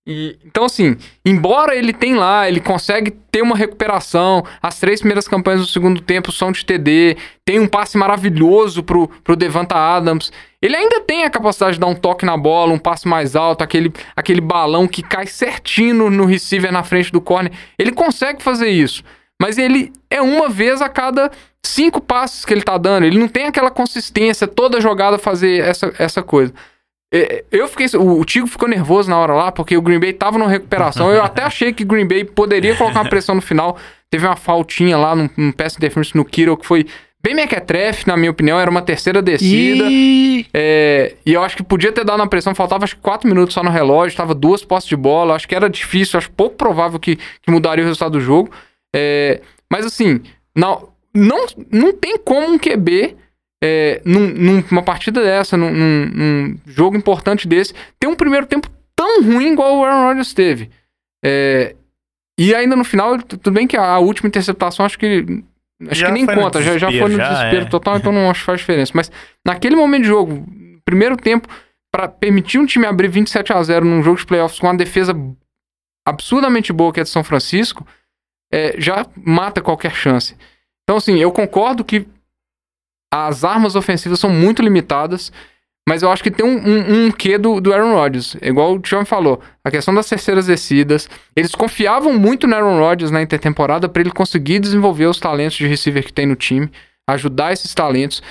E, então, assim, embora ele tenha lá, ele consegue ter uma recuperação, as três primeiras campanhas do segundo tempo são de TD, tem um passe maravilhoso pro, pro Devanta Adams, ele ainda tem a capacidade de dar um toque na bola, um passe mais alto, aquele, aquele balão que cai certinho no receiver na frente do corner, ele consegue fazer isso, mas ele é uma vez a cada cinco passos que ele tá dando, ele não tem aquela consistência, toda jogada fazer essa, essa coisa. É, eu fiquei. O Tigo ficou nervoso na hora lá, porque o Green Bay tava numa recuperação. Eu até achei que o Green Bay poderia colocar uma pressão no final. Teve uma faltinha lá num, num pass interference no Kiro que foi bem mequetrefe, na minha opinião. Era uma terceira descida. E... É, e eu acho que podia ter dado uma pressão. Faltava acho que quatro minutos só no relógio. Tava duas postes de bola. Acho que era difícil. Acho pouco provável que, que mudaria o resultado do jogo. É, mas assim, não, não, não tem como um QB é, num, numa partida dessa, num, num, num, jogo importante desse, ter um primeiro tempo tão ruim igual o Aaron Rodgers teve. É, e ainda no final, tudo bem que a, última interceptação, acho que. Acho já que nem conta, já, já foi no já, desespero é. total, então não acho que faz diferença. Mas naquele momento de jogo, primeiro tempo, para permitir um time abrir 27 a 0 num jogo de playoffs com uma defesa absurdamente boa que é de São Francisco, é, já mata qualquer chance. Então, assim, eu concordo que as armas ofensivas são muito limitadas, mas eu acho que tem um, um, um quê do, do Aaron Rodgers. Igual o Tião falou, a questão das terceiras descidas. Eles confiavam muito no Aaron Rodgers na intertemporada para ele conseguir desenvolver os talentos de receiver que tem no time, ajudar esses talentos.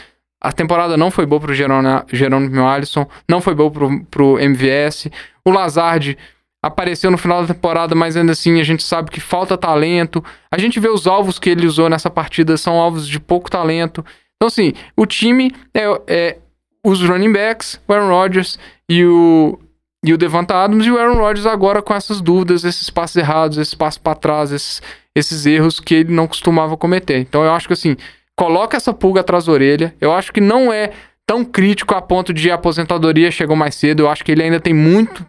A temporada não foi boa pro Jerônimo Alisson, não foi boa pro, pro MVS. O Lazard apareceu no final da temporada, mas ainda assim a gente sabe que falta talento. A gente vê os alvos que ele usou nessa partida são alvos de pouco talento. Então, assim, o time é, é os running backs, o Aaron Rodgers e o, e o Devonta Adams, e o Aaron Rodgers agora com essas dúvidas, esses passos errados, esses passos para trás, esses, esses erros que ele não costumava cometer. Então, eu acho que, assim, coloca essa pulga atrás da orelha. Eu acho que não é tão crítico a ponto de a aposentadoria chegou mais cedo. Eu acho que ele ainda tem muito.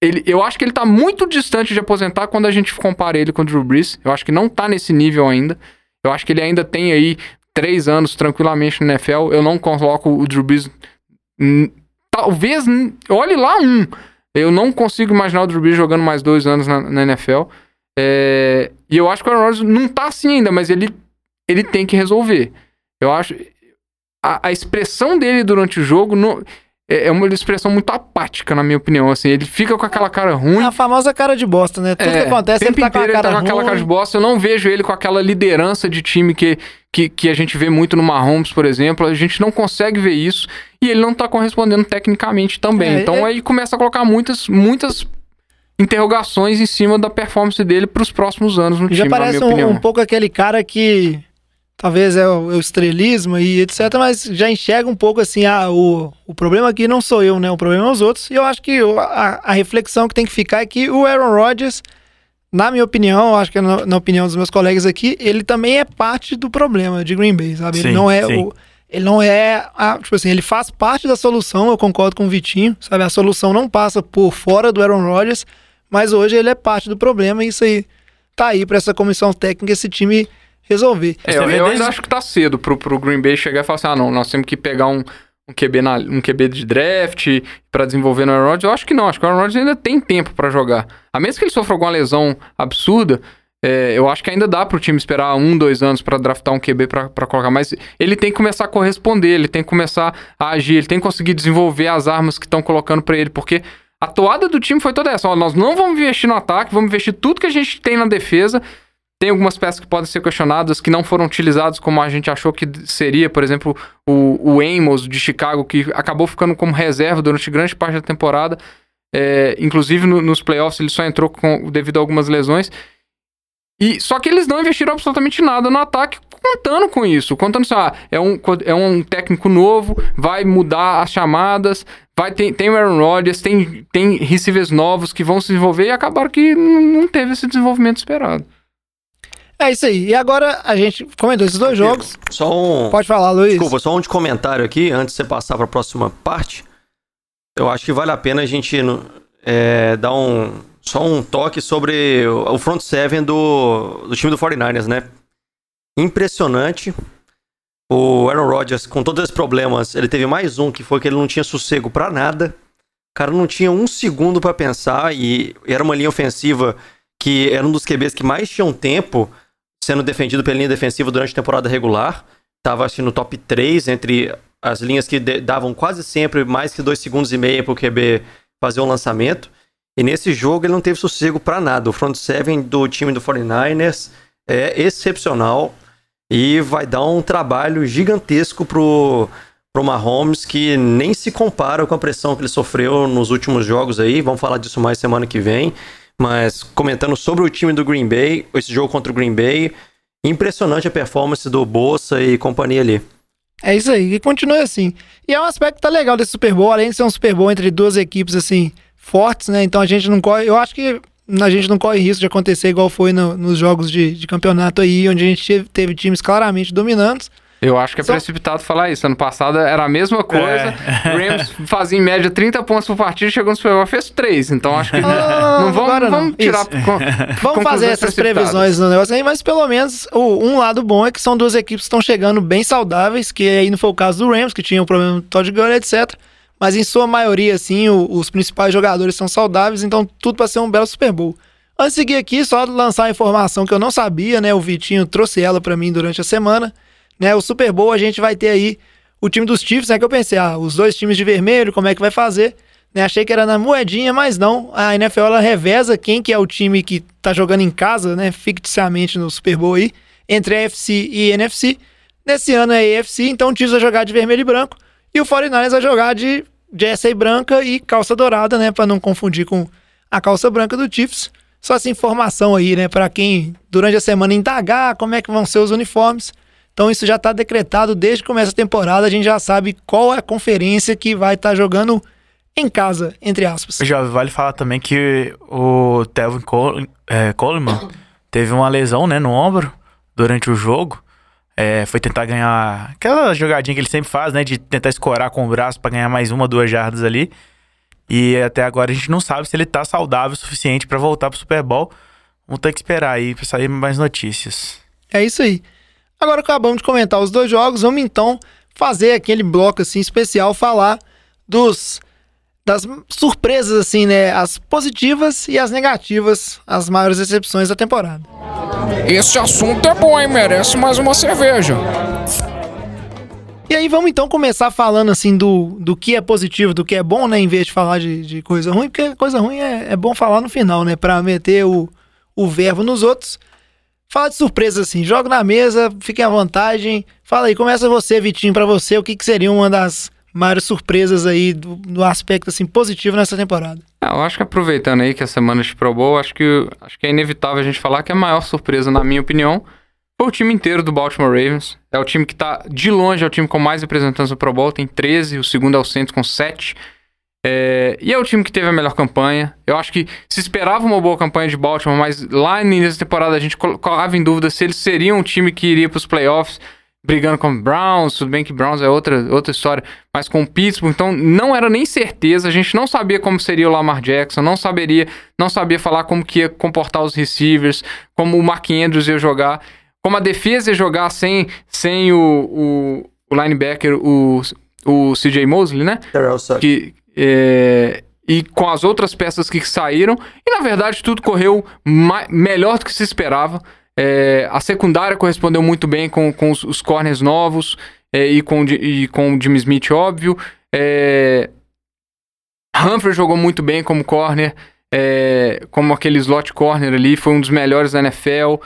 Ele, eu acho que ele tá muito distante de aposentar quando a gente compara ele com o Drew Brees. Eu acho que não tá nesse nível ainda. Eu acho que ele ainda tem aí três anos tranquilamente no NFL, eu não coloco o Drew Brees. Talvez. Olhe lá um. Eu não consigo imaginar o Drew Brees jogando mais dois anos na, na NFL. É, e eu acho que o Aaron Rodgers não tá assim ainda, mas ele, ele tem que resolver. Eu acho. A, a expressão dele durante o jogo. É, é uma expressão muito apática, na minha opinião. Assim, ele fica com aquela cara ruim. É a famosa cara de bosta, né? Tudo é, que acontece, ele tá com, ele tá com aquela cara de bosta. Eu não vejo ele com aquela liderança de time que, que, que a gente vê muito no Mahomes, por exemplo. A gente não consegue ver isso. E ele não tá correspondendo tecnicamente também. É, então é... aí começa a colocar muitas, muitas interrogações em cima da performance dele para os próximos anos no Já time, parece um, um, pouco aquele cara que talvez é o, é o, estrelismo e etc, mas já enxerga um pouco assim, ah, o, o problema aqui não sou eu, né? O problema é os outros. E eu acho que a, a reflexão que tem que ficar é que o Aaron Rodgers, na minha opinião, acho que na, na, opinião dos meus colegas aqui, ele também é parte do problema de Green Bay, sabe? Sim, ele não é sim. o ele não é, a, tipo assim, ele faz parte da solução, eu concordo com o Vitinho, sabe? A solução não passa por fora do Aaron Rodgers, mas hoje ele é parte do problema e isso aí tá aí para essa comissão técnica, esse time resolver. É, eu, eu ainda acho que tá cedo pro, pro Green Bay chegar e falar assim: ah, não, nós temos que pegar um, um, QB, na, um QB de draft para desenvolver no Aaron Rodgers. Eu acho que não, acho que o Aaron Rodgers ainda tem tempo para jogar. A menos que ele sofra alguma lesão absurda, é, eu acho que ainda dá pro time esperar um, dois anos para draftar um QB para colocar, mas ele tem que começar a corresponder, ele tem que começar a agir, ele tem que conseguir desenvolver as armas que estão colocando para ele, porque a toada do time foi toda essa: ó, nós não vamos investir no ataque, vamos investir tudo que a gente tem na defesa Tem algumas peças que podem ser questionadas, que não foram utilizadas como a gente achou que seria, por exemplo, o, o Amos de Chicago, que acabou ficando como reserva durante grande parte da temporada. É, inclusive no, nos playoffs ele só entrou com, devido a algumas lesões. E, só que eles não investiram absolutamente nada no ataque, contando com isso. Contando assim, ah, é um, é um técnico novo, vai mudar as chamadas, vai ter, tem o Aaron Rodgers, tem, tem receivers novos que vão se desenvolver e acabaram que não teve esse desenvolvimento esperado. É isso aí. E agora a gente comentou esses dois jogos. Só um. Pode falar, Luiz. Desculpa, só um de comentário aqui, antes de você passar para a próxima parte. Eu acho que vale a pena a gente é, dar um, só um toque sobre o front seven do, do time do 49ers, né? Impressionante. O Aaron Rodgers, com todos esses problemas, ele teve mais um, que foi que ele não tinha sossego para nada. O cara não tinha um segundo para pensar e era uma linha ofensiva que era um dos QBs que mais tinham tempo sendo defendido pela linha defensiva durante a temporada regular. Tava assim no top 3 entre as linhas que davam quase sempre mais que dois segundos e meio para o QB fazer um lançamento. E nesse jogo ele não teve sossego para nada. O front seven do time do 49ers é excepcional e vai dar um trabalho gigantesco pro pro Mahomes que nem se compara com a pressão que ele sofreu nos últimos jogos aí. Vamos falar disso mais semana que vem. Mas comentando sobre o time do Green Bay, esse jogo contra o Green Bay, impressionante a performance do Bolsa e companhia ali. É isso aí, e continue assim. E é um aspecto que tá legal desse Super Bowl, além de ser um Super Bowl entre duas equipes assim fortes, né? Então a gente não corre, eu acho que a gente não corre risco de acontecer igual foi no, nos jogos de, de, campeonato aí, onde a gente teve, teve times claramente dominantes. Eu acho que é Só... precipitado falar isso. Ano passado era a mesma coisa. É. O Rams fazia em média 30 pontos por partida, chegou no Super Bowl fez 3. Então acho que. Não, não, não vamos, não. vamos tirar. Com, vamos fazer essas previsões no negócio aí, mas pelo menos o, um lado bom é que são duas equipes que estão chegando bem saudáveis, que aí não foi o caso do Rams, que tinha o um problema do Todd Gurley, etc. Mas em sua maioria, assim, o, os principais jogadores são saudáveis, então tudo para ser um belo Super Bowl. Antes de seguir aqui, só lançar a informação que eu não sabia, né? O Vitinho trouxe ela para mim durante a semana né? O Super Bowl a gente vai ter aí o time dos Chiefs, né? Que eu pensei, ah, os dois times de vermelho, como é que vai fazer? Né? Achei que era na moedinha, mas não. A NFL ela reveza quem que é o time que tá jogando em casa, né? Ficticiamente no Super Bowl aí, entre AFC e NFC. Nesse ano é AFC, então o Chiefs vai jogar de vermelho e branco. E o 49ers vai jogar de jersey branca e calça dourada, né? Para não confundir com a calça branca do Chiefs. Só essa informação aí, né? Para quem durante a semana indagar como é que vão ser os uniformes. Então isso já está decretado desde que começa a temporada, a gente já sabe qual é a conferência que vai estar tá jogando em casa, entre aspas. Já vale falar também que o Telvin Col é, Coleman teve uma lesão né, no ombro durante o jogo. É, foi tentar ganhar aquela jogadinha que ele sempre faz, né? De tentar escorar com o braço para ganhar mais uma, duas jardas ali. E até agora a gente não sabe se ele tá saudável o suficiente para voltar pro Super Bowl. Vamos ter que esperar aí pra sair mais notícias. É isso aí. Agora acabamos de comentar os dois jogos, vamos então fazer aquele bloco assim especial falar dos das surpresas assim, né, as positivas e as negativas, as maiores decepções da temporada. Esse assunto é bom, hein? Merece mais uma cerveja. E aí vamos então começar falando assim do, do que é positivo, do que é bom, né? Em vez de falar de, de coisa ruim, porque coisa ruim é, é bom falar no final, né? Pra meter o, o verbo nos outros. Fala de surpresa assim, joga na mesa, fiquem à vontade. Fala aí, começa você, Vitinho, para você, o que, que seria uma das maiores surpresas aí do, do aspecto assim positivo nessa temporada? É, eu acho que aproveitando aí que a semana de Pro Bowl, acho que, acho que é inevitável a gente falar que a maior surpresa, na minha opinião, foi o time inteiro do Baltimore Ravens. É o time que tá, de longe, é o time com mais representantes no Pro Bowl, tem 13, o segundo é o Saints com 7. É, e é o time que teve a melhor campanha. Eu acho que se esperava uma boa campanha de Baltimore, mas lá no início da temporada a gente colocava em dúvida se eles seriam um time que iria para os playoffs, brigando com o Browns. Tudo bem que Browns é outra, outra história, mas com o Pittsburgh. Então não era nem certeza. A gente não sabia como seria o Lamar Jackson, não saberia, não sabia falar como que ia comportar os receivers, como o Mark Andrews ia jogar, como a defesa ia jogar sem, sem o, o, o linebacker, o, o CJ Mosley, né? Que, é, e com as outras peças que saíram. E na verdade tudo correu melhor do que se esperava. É, a secundária correspondeu muito bem com, com os, os corners novos é, e, com, e com o Jimmy Smith, óbvio. É, Humphrey jogou muito bem como corner, é, como aquele slot corner ali, foi um dos melhores da NFL.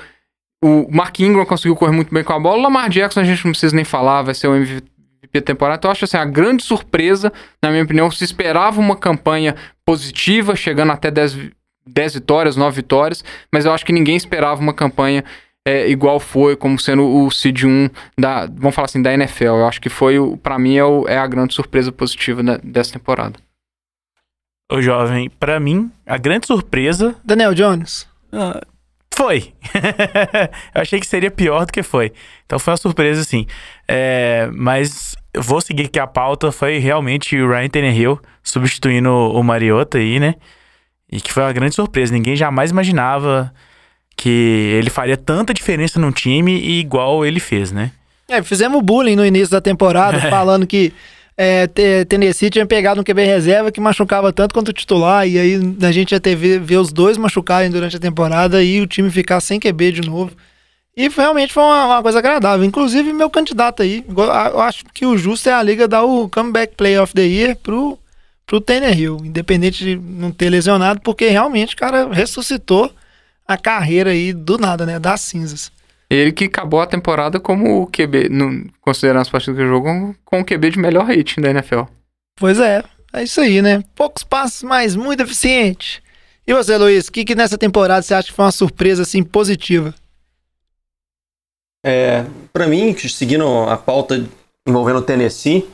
o Mark Ingram conseguiu correr muito bem com a bola. O Lamar Jackson a gente não precisa nem falar, vai ser o MVP da temporada. Então eu acho assim, a grande surpresa, na minha opinião, se esperava uma campanha positiva, chegando até 10, 10 vitórias, 9 vitórias, mas eu acho que ninguém esperava uma campanha é, igual foi, como sendo o seed 1 da, vamos falar assim, da NFL. Eu acho que foi, para mim, é, o, é, a grande surpresa positiva da, dessa temporada. Ô jovem, para mim, a grande surpresa... Daniel Jones. Uh, foi. eu achei que seria pior do que foi. Então foi uma surpresa, sim. É, mas vou seguir que a pauta foi realmente o Ryan Tannehill substituindo o Mariota aí, né? E que foi uma grande surpresa. Ninguém jamais imaginava que ele faria tanta diferença no time e igual ele fez, né? É, fizemos bullying no início da temporada, falando que é, Tennessee tinha pegado um QB reserva que machucava tanto quanto o titular, e aí a gente ia ter ver, ver os dois machucarem durante a temporada e o time ficar sem QB de novo. E realmente foi uma, uma, coisa agradável. Inclusive, meu candidato aí, eu acho que o justo é a liga dar o Comeback Player of the Year pro, pro Tanner Hill, independente de não ter lesionado, porque realmente o cara ressuscitou a carreira aí do nada, né? Das cinzas. Ele que acabou a temporada como o QB, no, considerando as partidas que jogou, com o QB de melhor rating da NFL. Pois é, é isso aí, né? Poucos passos, mas muito eficiente. E você, Luiz, o que, que nessa temporada você acha que foi uma surpresa assim positiva? É, para mim, seguindo a pauta envolvendo o Tennessee,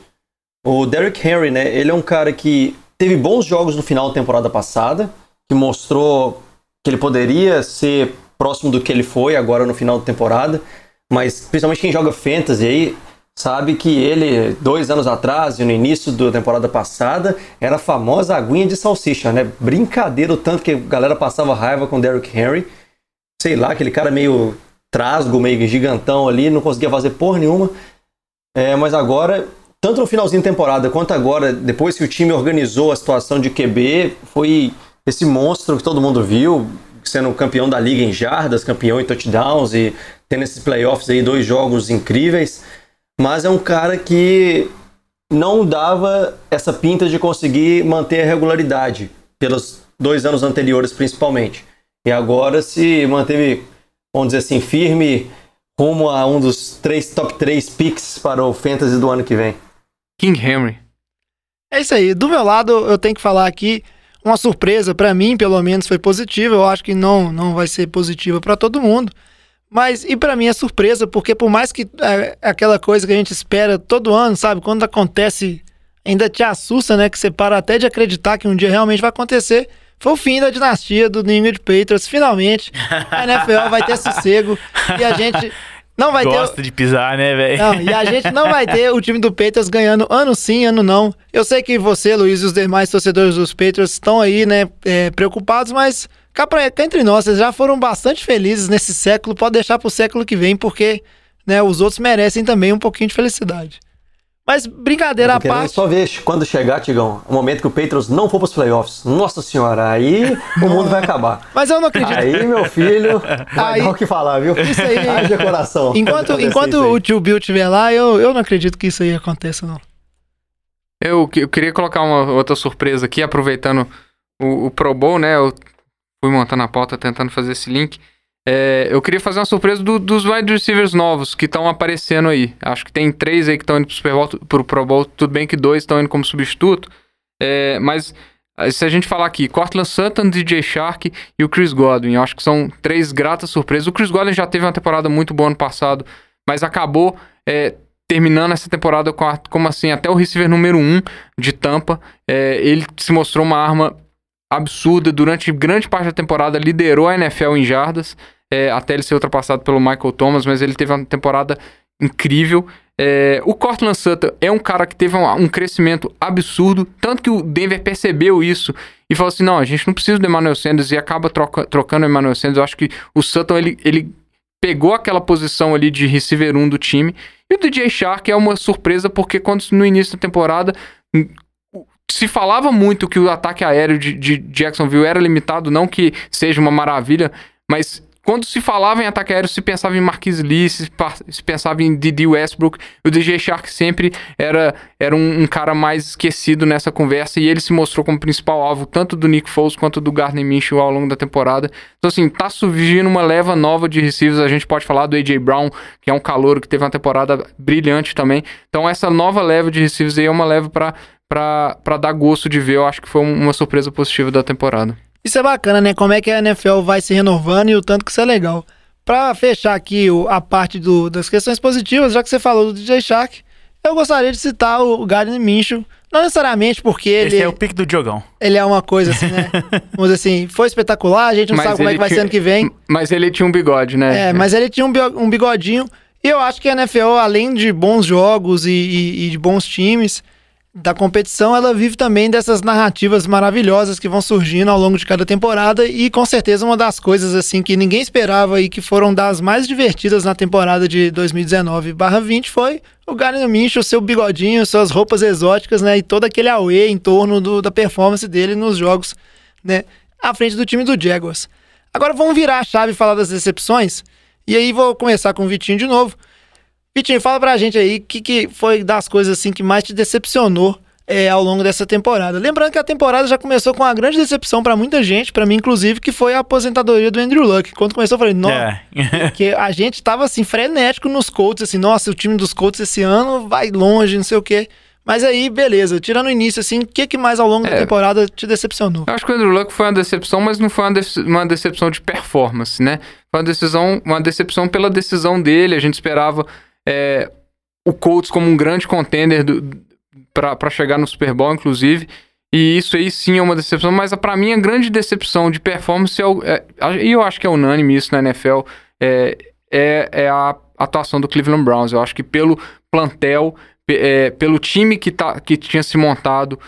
o Derrick Henry, né? Ele é um cara que teve bons jogos no final da temporada passada, que mostrou que ele poderia ser próximo do que ele foi agora no final da temporada, mas principalmente quem joga fantasy aí sabe que ele, dois anos atrás e no início da temporada passada, era a famosa aguinha de salsicha, né? Brincadeira o tanto que a galera passava raiva com Derrick Henry. Sei lá, aquele cara meio trasgo, meio gigantão ali, não conseguia fazer porra nenhuma. É, mas agora, tanto no finalzinho da temporada quanto agora, depois que o time organizou a situação de QB, foi esse monstro que todo mundo viu, sendo campeão da liga em jardas, campeão em touchdowns e tendo esses playoffs aí, dois jogos incríveis. Mas é um cara que não dava essa pinta de conseguir manter a regularidade, pelos dois anos anteriores principalmente. E agora se manteve vamos dizer assim, firme rumo a um dos três top 3 picks para o Fantasy do ano que vem. King Henry. É isso aí. Do meu lado, eu tenho que falar aqui uma surpresa para mim, pelo menos foi positiva. Eu acho que não não vai ser positiva para todo mundo. Mas e para mim é surpresa, porque por mais que é, aquela coisa que a gente espera todo ano, sabe, quando acontece, ainda te assusta, né, que você para até de acreditar que um dia realmente vai acontecer. Foi o fim da dinastia do New England Patriots. Finalmente, a NFL vai ter sossego e a gente não vai Gosta ter. de pisar, né, velho? E a gente não vai ter o time do Patriots ganhando ano sim, ano não. Eu sei que você, Luiz, e os demais torcedores dos Patriots estão aí, né, é, preocupados, mas cá, pra, cá entre nós, vocês já foram bastante felizes nesse século. Pode deixar pro século que vem, porque né, os outros merecem também um pouquinho de felicidade. Mas brincadeira à parte. só ver quando chegar, Tigão, o momento que o Patriots não for pros playoffs. Nossa senhora, aí o mundo vai acabar. Mas eu não acredito. Aí, meu filho, vai aí, dar o que falar, viu? Isso aí. Haja coração. Enquanto, enquanto o tio Bill estiver lá, eu, eu não acredito que isso aí aconteça, não. Eu, eu queria colocar uma outra surpresa aqui, aproveitando o, o Pro Bowl, né? Eu fui montando a pauta tentando fazer esse link. É, eu queria fazer uma surpresa do, dos wide receivers novos que estão aparecendo aí. Acho que tem três aí que estão indo pro Super Bowl, pro Pro Bowl. Tudo bem que dois estão indo como substituto. É, mas se a gente falar aqui, Cortland Sutton, DJ Shark e o Chris Godwin, acho que são três gratas surpresas. O Chris Godwin já teve uma temporada muito boa ano passado, mas acabou é, terminando essa temporada com a, como assim, até o receiver número um de Tampa. É, ele se mostrou uma arma absurda durante grande parte da temporada, liderou a NFL em jardas é, até ele ser ultrapassado pelo Michael Thomas, mas ele teve uma temporada incrível. É, o Cortland Sutton é um cara que teve um, um, crescimento absurdo, tanto que o Denver percebeu isso e falou assim: não, a gente não precisa do Emmanuel Sanders e acaba troca, trocando o Emmanuel Sanders. Eu acho que o Sutton ele, ele pegou aquela posição ali de receiver 1 do time. E o DJ Shark é uma surpresa porque quando no início da temporada se falava muito que o ataque aéreo de, de Jacksonville era limitado, não que seja uma maravilha, mas quando se falava em ataque aéreo, se pensava em Marquis Lee, se, se pensava em Didi Westbrook. O DJ Shark sempre era, era um, um cara mais esquecido nessa conversa e ele se mostrou como principal alvo tanto do Nick Foles quanto do Gardner Minshew ao longo da temporada. Então, assim, tá surgindo uma leva nova de receivers. A gente pode falar do A.J. Brown, que é um calouro que teve uma temporada brilhante também. Então, essa nova leva de receivers aí é uma leva pra, pra, pra dar gosto de ver. Eu acho que foi um- uma surpresa positiva da temporada. Isso é bacana, né? Como é que a NFL vai se renovando e o tanto que isso é legal. Pra fechar aqui o- a parte do- das questões positivas, já que você falou do DJ Shark, eu gostaria de citar o Gardner Minshew. Não necessariamente porque ele, Esse é o pique do Diogão. ele é uma coisa assim, né? Vamos dizer assim, foi espetacular, a gente não Mas sabe como é ele que vai tinha- ser ano que vem. Mas ele tinha um bigode, né? É, mas ele tinha um um bigodinho. E eu acho que a NFL, além de bons jogos e, e- e de bons times da competição, ela vive também dessas narrativas maravilhosas que vão surgindo ao longo de cada temporada. E com certeza uma das coisas assim que ninguém esperava e que foram das mais divertidas na temporada de 2019/20 foi o Gardner Minshew, seu bigodinho, suas roupas exóticas, né? E todo aquele auê em torno do- da performance dele nos jogos, né? À frente do time do Jaguars. Agora vamos virar a chave e falar das decepções. E aí vou começar com o Vitinho de novo. Vitinho, fala pra gente aí o que, que foi das coisas assim que mais te decepcionou é, ao longo dessa temporada. Lembrando que a temporada já começou com uma grande decepção pra muita gente, pra mim inclusive, que foi a aposentadoria do Andrew Luck. Quando começou eu falei, nossa, É. que a gente tava assim frenético nos Colts, assim, nossa, o time dos Colts esse ano vai longe, não sei o quê. Mas aí, beleza, tirando o início, assim, o que, que mais ao longo da É. temporada te decepcionou? Eu acho que o Andrew Luck foi uma decepção, mas não foi uma, dece- uma decepção de performance, né? Foi uma decisão, uma decepção pela decisão dele. A gente esperava é, o Colts como um grande contender pra chegar no Super Bowl, inclusive. E isso aí sim é uma decepção, mas pra mim a grande decepção de performance é o. é- E eu acho que é unânime isso na NFL. É, é, é a atuação do Cleveland Browns. Eu acho que pelo plantel, é, pelo time que, tá, que tinha se montado,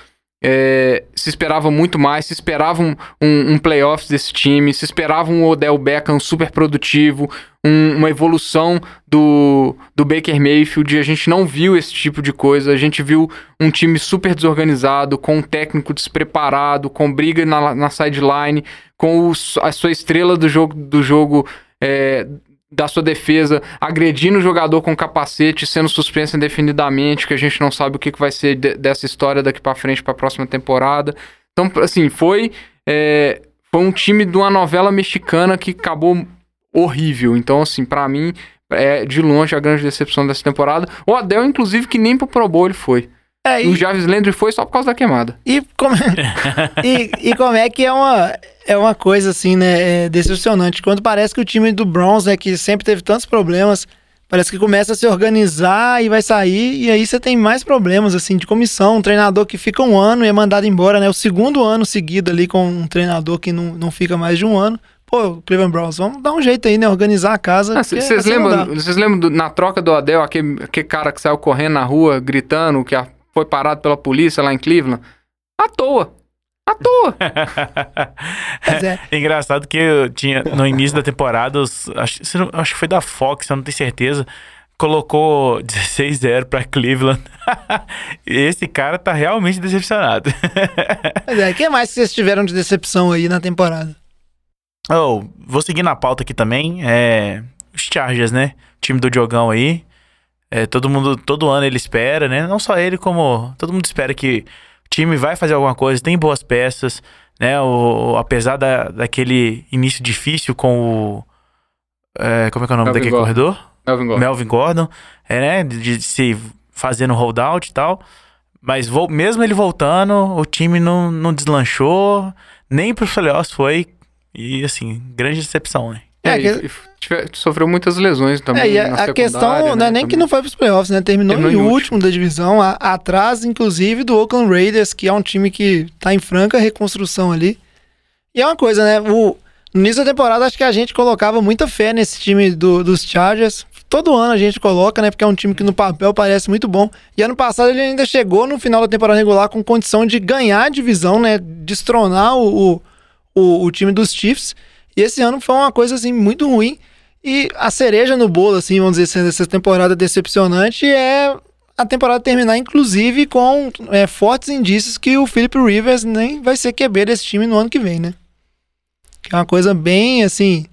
é, se esperava muito mais, se esperava um, um, um playoffs desse time, se esperava um Odell Beckham super produtivo, um- uma evolução do, do Baker Mayfield. A gente não viu esse tipo de coisa. A gente viu um time super desorganizado, com um técnico despreparado, com briga na, na sideline, com o- a sua estrela do jogo, do jogo é, da sua defesa, agredindo o jogador com capacete, sendo suspenso indefinidamente, que a gente não sabe o que, vai ser de- dessa história daqui pra frente pra próxima temporada. Então, assim, foi, é, foi um time de uma novela mexicana que acabou horrível. Então, assim, pra mim, é de longe a grande decepção dessa temporada. O Adel, inclusive, que nem pro Pro Bowl ele foi. É, E o Jarvis Landry foi só por causa da queimada. E como, e, e como é que é uma, é uma coisa assim, né, é decepcionante. Quando parece que o time do Browns, né, que sempre teve tantos problemas, parece que começa a se organizar e vai sair, e aí você tem mais problemas, assim, de comissão, um treinador que fica um ano e é mandado embora, né, o segundo ano seguido ali com um treinador que não, não fica mais de um ano. Pô, Cleveland Browns, vamos dar um jeito aí, né, organizar a casa. Vocês assim não lembram, lembram do- na troca do Adel, aquele, aquele cara que saiu correndo na rua, gritando, que a- foi parado pela polícia lá em Cleveland? À toa. À toa. É. Engraçado que eu tinha no início da temporada, os- acho, acho que foi da Fox, eu não tenho certeza. Colocou 16-0 pra Cleveland. Esse cara tá realmente decepcionado. Pois é, o que mais que vocês tiveram de decepção aí na temporada? Oh, vou seguir na pauta aqui também. É, os Chargers, né? O time do Diogão aí. É, todo mundo, todo ano ele espera, né? Não só ele, como todo mundo espera que o time vai fazer alguma coisa, tem boas peças, né? O, apesar da, daquele início difícil com o. é, como é que é o nome Melvin daquele Gordon. corredor? Melvin Gordon. Melvin Gordon, é, né? De, de se fazendo holdout e tal. Mas vol- mesmo ele voltando, o time não, não deslanchou, nem pros playoffs foi. E assim, grande decepção, né? É, É, e- que- e tive- sofreu muitas lesões também. É, e na a, a questão não é né, nem que também. não foi pros playoffs, né? Terminou, Terminou em em último da divisão, a- atrás, inclusive, do Oakland Raiders, que é um time que tá em franca reconstrução ali. E é uma coisa, né? O, no início da temporada, acho que a gente colocava muita fé nesse time do- dos Chargers. Todo ano a gente coloca, né? Porque é um time que no papel parece muito bom. E ano passado ele ainda chegou no final da temporada regular com condição de ganhar a divisão, né? Destronar o, o, o, o time dos Chiefs. E esse ano foi uma coisa, assim, muito ruim. E a cereja no bolo, assim, vamos dizer dessa temporada decepcionante é a temporada terminar, inclusive, com é, fortes indícios que o Philip Rivers nem vai ser QB desse time no ano que vem, né? Que é uma coisa bem, assim,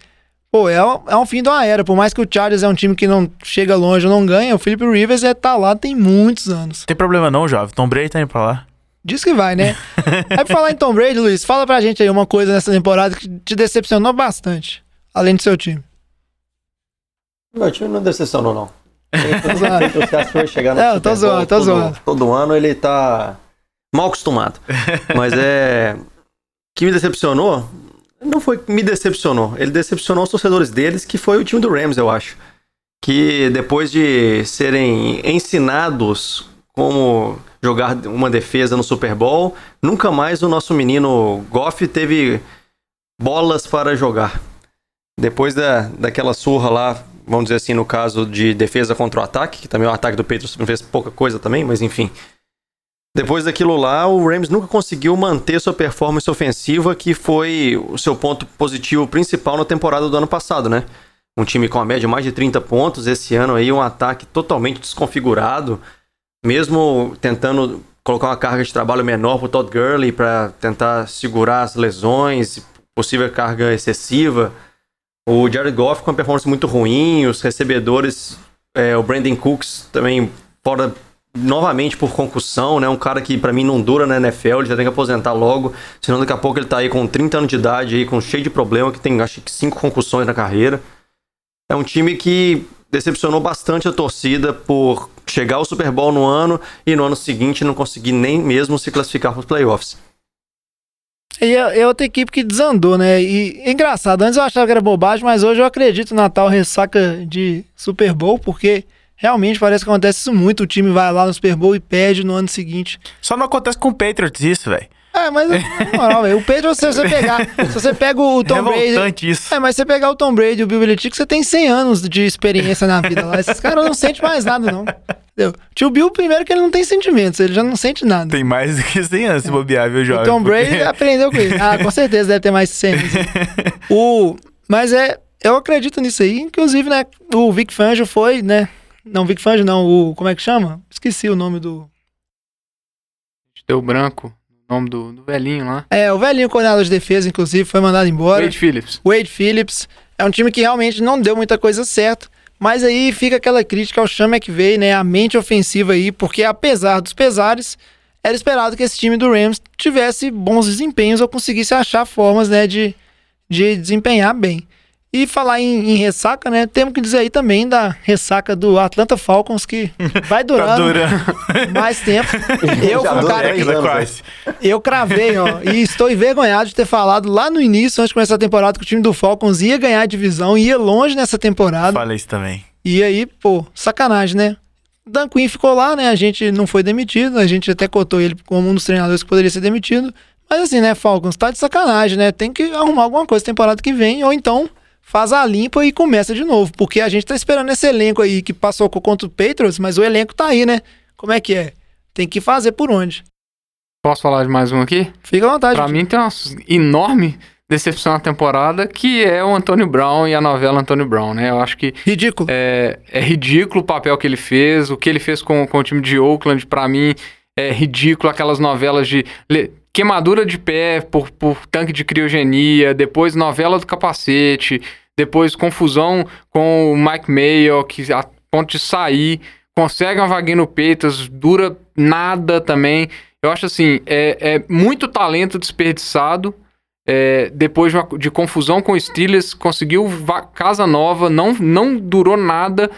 pô, é, é um fim de uma era. Por mais que o Chargers é um time que não chega longe ou não ganha, o Philip Rivers é tá lá tem muitos anos. Não tem problema não, jovem. Tom Brady tá indo pra lá. Diz que vai, né? Aí pra falar em Tom Brady, Luiz, fala pra gente aí uma coisa nessa temporada que te decepcionou bastante, além do seu time. Meu time não decepcionou, não. caras foram chegar no Não, tô zoando, tô todo, zoando. Todo ano ele tá mal acostumado. Mas é. O que me decepcionou. Não foi que me decepcionou. Ele decepcionou os torcedores deles, que foi o time do Rams, eu acho. Que depois de serem ensinados como jogar uma defesa no Super Bowl, nunca mais o nosso menino Goff teve bolas para jogar. Depois da, daquela surra lá, vamos dizer assim, no caso de defesa contra o ataque, que também o ataque do Patriots fez pouca coisa também, mas enfim. Depois daquilo lá, o Rams nunca conseguiu manter sua performance ofensiva, que foi o seu ponto positivo principal na temporada do ano passado, né? Um time com a média de mais de 30 pontos, esse ano aí um ataque totalmente desconfigurado, mesmo tentando colocar uma carga de trabalho menor pro Todd Gurley para tentar segurar as lesões, possível carga excessiva. O Jared Goff com uma performance muito ruim, os recebedores, é, o Brandon Cooks também fora novamente por concussão, né? Um cara que pra mim não dura na NFL, ele já tem que aposentar logo, senão daqui a pouco ele tá aí com 30 anos de idade aí, com cheio de problema, que tem acho que cinco concussões na carreira. É um time que decepcionou bastante a torcida por chegar ao Super Bowl no ano e no ano seguinte não conseguir nem mesmo se classificar para os playoffs. E é, é outra equipe que desandou, né? E é engraçado, antes eu achava que era bobagem, mas hoje eu acredito na tal ressaca de Super Bowl, porque realmente parece que acontece isso muito. O time vai lá no Super Bowl e perde no ano seguinte. Só não acontece com o Patriots isso, velho. É, mas na moral, velho, o Pedro, se você pegar, se você pega o Tom Brady, isso. É, mas você pegar o Tom Brady e o Bill Belichick, você tem 100 anos de experiência na vida lá. Esses caras não sentem mais nada, não. Entendeu? Tio Bill, primeiro que ele não tem sentimentos, ele já não sente nada. Tem mais do que 100 anos se bobear, viu, O jovem? Tom Brady Porque- aprendeu com ele. Ah, com certeza deve ter mais de 100 anos. o, mas é, eu acredito nisso aí. Inclusive, né, o Vic Fangio foi, né, não, Vic Fangio não, o, como é que chama? Esqueci o nome do... Deu branco. O nome do, do velhinho lá. É, o velhinho coordenador de defesa, inclusive, foi mandado embora. Wade Phillips. Wade Phillips é um time que realmente não deu muita coisa certo, mas aí fica aquela crítica ao Sean McVay, né, a mente ofensiva aí, porque apesar dos pesares, era esperado que esse time do Rams tivesse bons desempenhos ou conseguisse achar formas, né, de, de desempenhar bem. E falar em, em ressaca, né, temos que dizer aí também da ressaca do Atlanta Falcons, que vai Tá durando durando. mais tempo. Eu, cara quase. eu cravei, ó. e estou envergonhado de ter falado lá no início, antes de começar a temporada, que o time do Falcons ia ganhar a divisão, ia longe nessa temporada. Falei isso também. E aí, pô, sacanagem, né? Dan Quinn ficou lá, né? A gente não foi demitido, a gente até cotou ele como um dos treinadores que poderia ser demitido. Mas assim, né, Falcons, tá de sacanagem, né? Tem que arrumar alguma coisa temporada que vem, ou então faz a limpa e começa de novo. Porque a gente tá esperando esse elenco aí que passou contra o Patriots, mas o elenco tá aí, né? Como é que é? Tem que fazer por onde. Posso falar de mais um aqui? Fica à vontade. Pra mim tem uma enorme decepção na temporada, que é o Antônio Brown e a novela Antônio Brown, né? Eu acho que Ridículo. é, é ridículo o papel que ele fez, o que ele fez com, com o time de Oakland, pra mim, é ridículo aquelas novelas de queimadura de pé por, por tanque de criogenia, depois novela do capacete, depois confusão com o Mike Mayo, que a ponto de sair, consegue uma vaguinha no Peitas, dura nada também. Eu acho assim, é, é muito talento desperdiçado. É, depois de, uma- de confusão com o Steelers, conseguiu casa nova, não, não durou nada.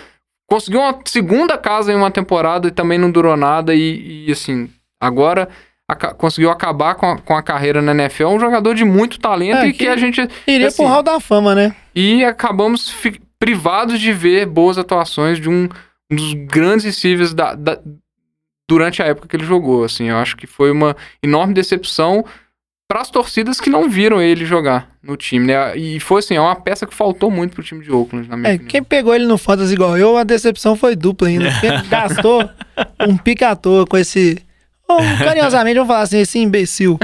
Conseguiu uma segunda casa em uma temporada e também não durou nada. E, e, assim, agora conseguiu acabar com a, com a carreira na NFL. Um jogador de muito talento É, e que, que a gente. Iria assim, pro Hall da Fama, né? e acabamos privados de ver boas atuações de um, um dos grandes receivers da, da- durante a época que ele jogou. Assim, eu acho que foi uma enorme decepção para as torcidas que não viram ele jogar no time, né? E foi assim, é uma peça que faltou muito pro time de Oakland, na minha É, opinião. quem pegou ele no Fantasy igual eu, a decepção foi dupla ainda. Porque ele gastou um pica à toa com esse. Carinhosamente, vamos falar assim, esse imbecil.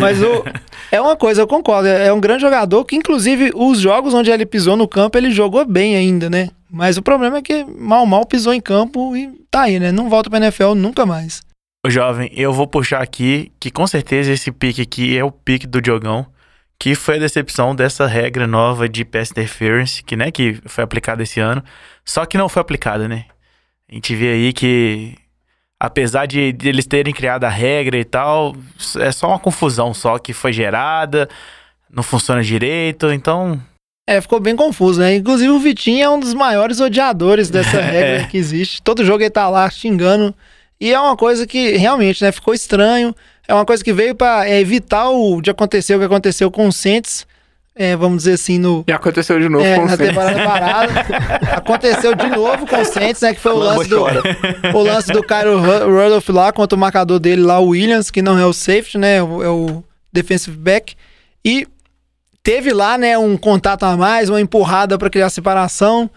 Mas o, é uma coisa, eu concordo. É um grande jogador que, inclusive, os jogos onde ele pisou no campo, ele jogou bem ainda, né? Mas o problema é que mal, mal pisou em campo e tá aí, né? Não volta pra NFL nunca mais. Ô, jovem, eu vou puxar aqui que com certeza esse pique aqui é o pique do Diogão. que foi a decepção dessa regra nova de pass interference, que, né, que foi aplicada esse ano, só que não foi aplicada, né? A gente vê aí que, apesar de, de eles terem criado a regra e tal, é só uma confusão só que foi gerada, não funciona direito, então É, ficou bem confuso, né? Inclusive o Vitinho é um dos maiores odiadores dessa regra É. que existe. Todo jogo ele tá lá xingando. E é uma coisa que realmente, né, ficou estranho. É uma coisa que veio pra é, evitar o de acontecer o que aconteceu com o Saints. É, vamos dizer assim, no, E aconteceu de novo é, com o na temporada parada. Aconteceu de novo com o Saints, né? Que foi o lance do, chora. o lance do Cairo Ru- Rudolph lá contra o marcador dele lá, o Williams, que não é o safety, né? É o, é defensive back. E teve lá, né, um contato a mais, uma empurrada para criar separação.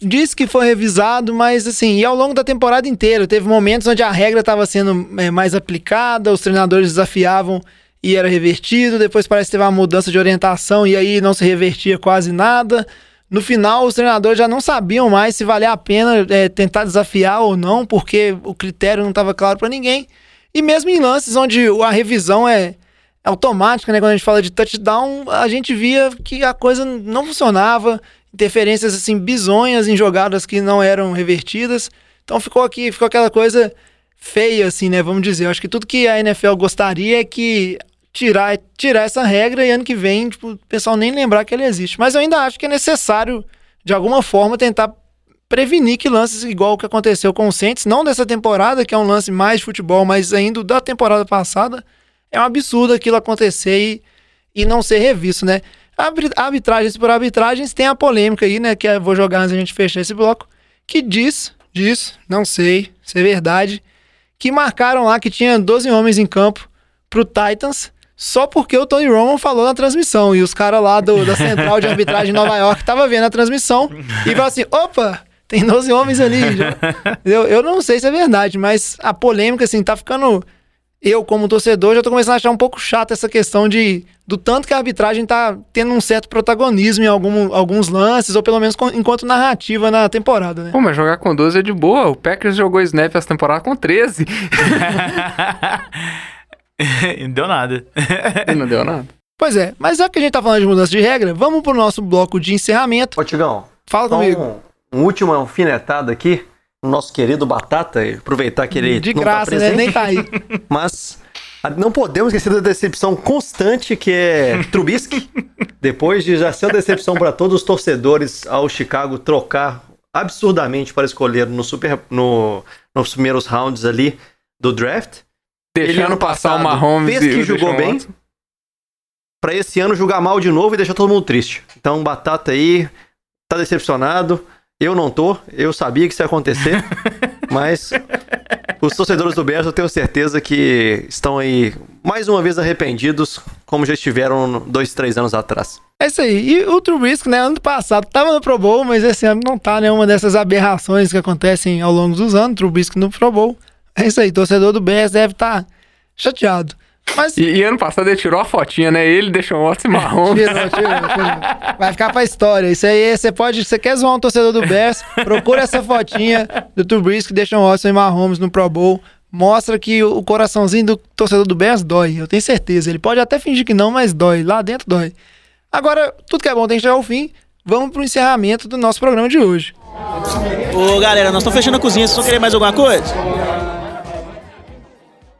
Diz que foi revisado, mas assim, e ao longo da temporada inteira, teve momentos onde a regra estava sendo é, mais aplicada, os treinadores desafiavam e era revertido, depois parece que teve uma mudança de orientação e aí não se revertia quase nada. No final, os treinadores já não sabiam mais se valia a pena é, tentar desafiar ou não, porque o critério não estava claro para ninguém. E mesmo em lances onde a revisão é automática, né? Quando a gente fala de touchdown, a gente via que a coisa não funcionava, interferências assim bizonhas em jogadas que não eram revertidas. Então ficou aqui, ficou aquela coisa feia assim, né? Vamos dizer. Eu acho que tudo que a NFL gostaria é que tirar, tirar essa regra e ano que vem, tipo, o pessoal nem lembrar que ele existe. Mas eu ainda acho que é necessário de alguma forma tentar prevenir que lances igual o que aconteceu com o Saints, não dessa temporada, que é um lance mais de futebol, mas ainda da temporada passada, é um absurdo aquilo acontecer e, e não ser revisto, né? Arbit- Arbitragens por arbitragens tem a polêmica aí, né? Que eu vou jogar antes da gente fechar esse bloco, que diz, diz, não sei se é verdade, que marcaram lá que tinha 12 homens em campo pro Titans só porque o Tony Romo falou na transmissão. E os caras lá do- da central de arbitragem em Nova York tava vendo a transmissão e falaram assim: opa, tem 12 homens ali. já." Eu, eu não sei se é verdade, mas a polêmica, assim, tá ficando. Eu, como torcedor, já tô começando a achar um pouco chato essa questão de do tanto que a arbitragem tá tendo um certo protagonismo em algum- alguns lances, ou pelo menos com- enquanto narrativa na temporada, né? Pô, mas jogar com 12 é de boa. O Packers jogou snap essa temporada com 13. não deu nada. e não deu nada. Pois é, mas já que a gente tá falando de mudança de regra, vamos pro nosso bloco de encerramento. Ô, Tigão, Fala comigo. um, um último alfinetada aqui. no Nosso querido Batata, e aproveitar que ele De não graça, tá né? presente, Nem tá aí. mas a- não podemos esquecer da decepção constante que é Trubisky. Depois de já ser uma decepção para todos os torcedores ao Chicago trocar absurdamente para escolher no super, no, nos primeiros rounds ali do draft. Deixando ano passar o passado Mahomes fez e que jogou bem. Pra esse ano jogar mal de novo e deixar todo mundo triste. Então, Batata aí tá decepcionado. Eu não tô. Eu sabia que isso ia acontecer. mas os torcedores do Bears eu tenho certeza que estão aí mais uma vez arrependidos, como já estiveram dois, três anos atrás. É isso aí. E o Trubisky, né, ano passado tava no Pro Bowl, mas esse ano não tá, né? Uma dessas aberrações que acontecem ao longo dos anos. Trubisky no Pro Bowl. É isso aí. Torcedor do Bears deve estar chateado. Mas E, e ano passado ele tirou a fotinha, né? Ele deixou o Watson e Mahomes. Tirou, tirou, tirou. Vai ficar pra história. Isso aí, você pode. Você quer zoar um torcedor do Bears? Procura essa fotinha do Trubisky, deixa o Watson e Mahomes no Pro Bowl. Mostra que o coraçãozinho do torcedor do Bears dói. Eu tenho certeza. Ele pode até fingir que não, mas dói. Lá dentro dói. Agora, tudo que é bom tem que chegar ao fim. Vamos pro encerramento do nosso programa de hoje. Ô galera, nós estamos fechando a cozinha, vocês vão querer mais alguma coisa?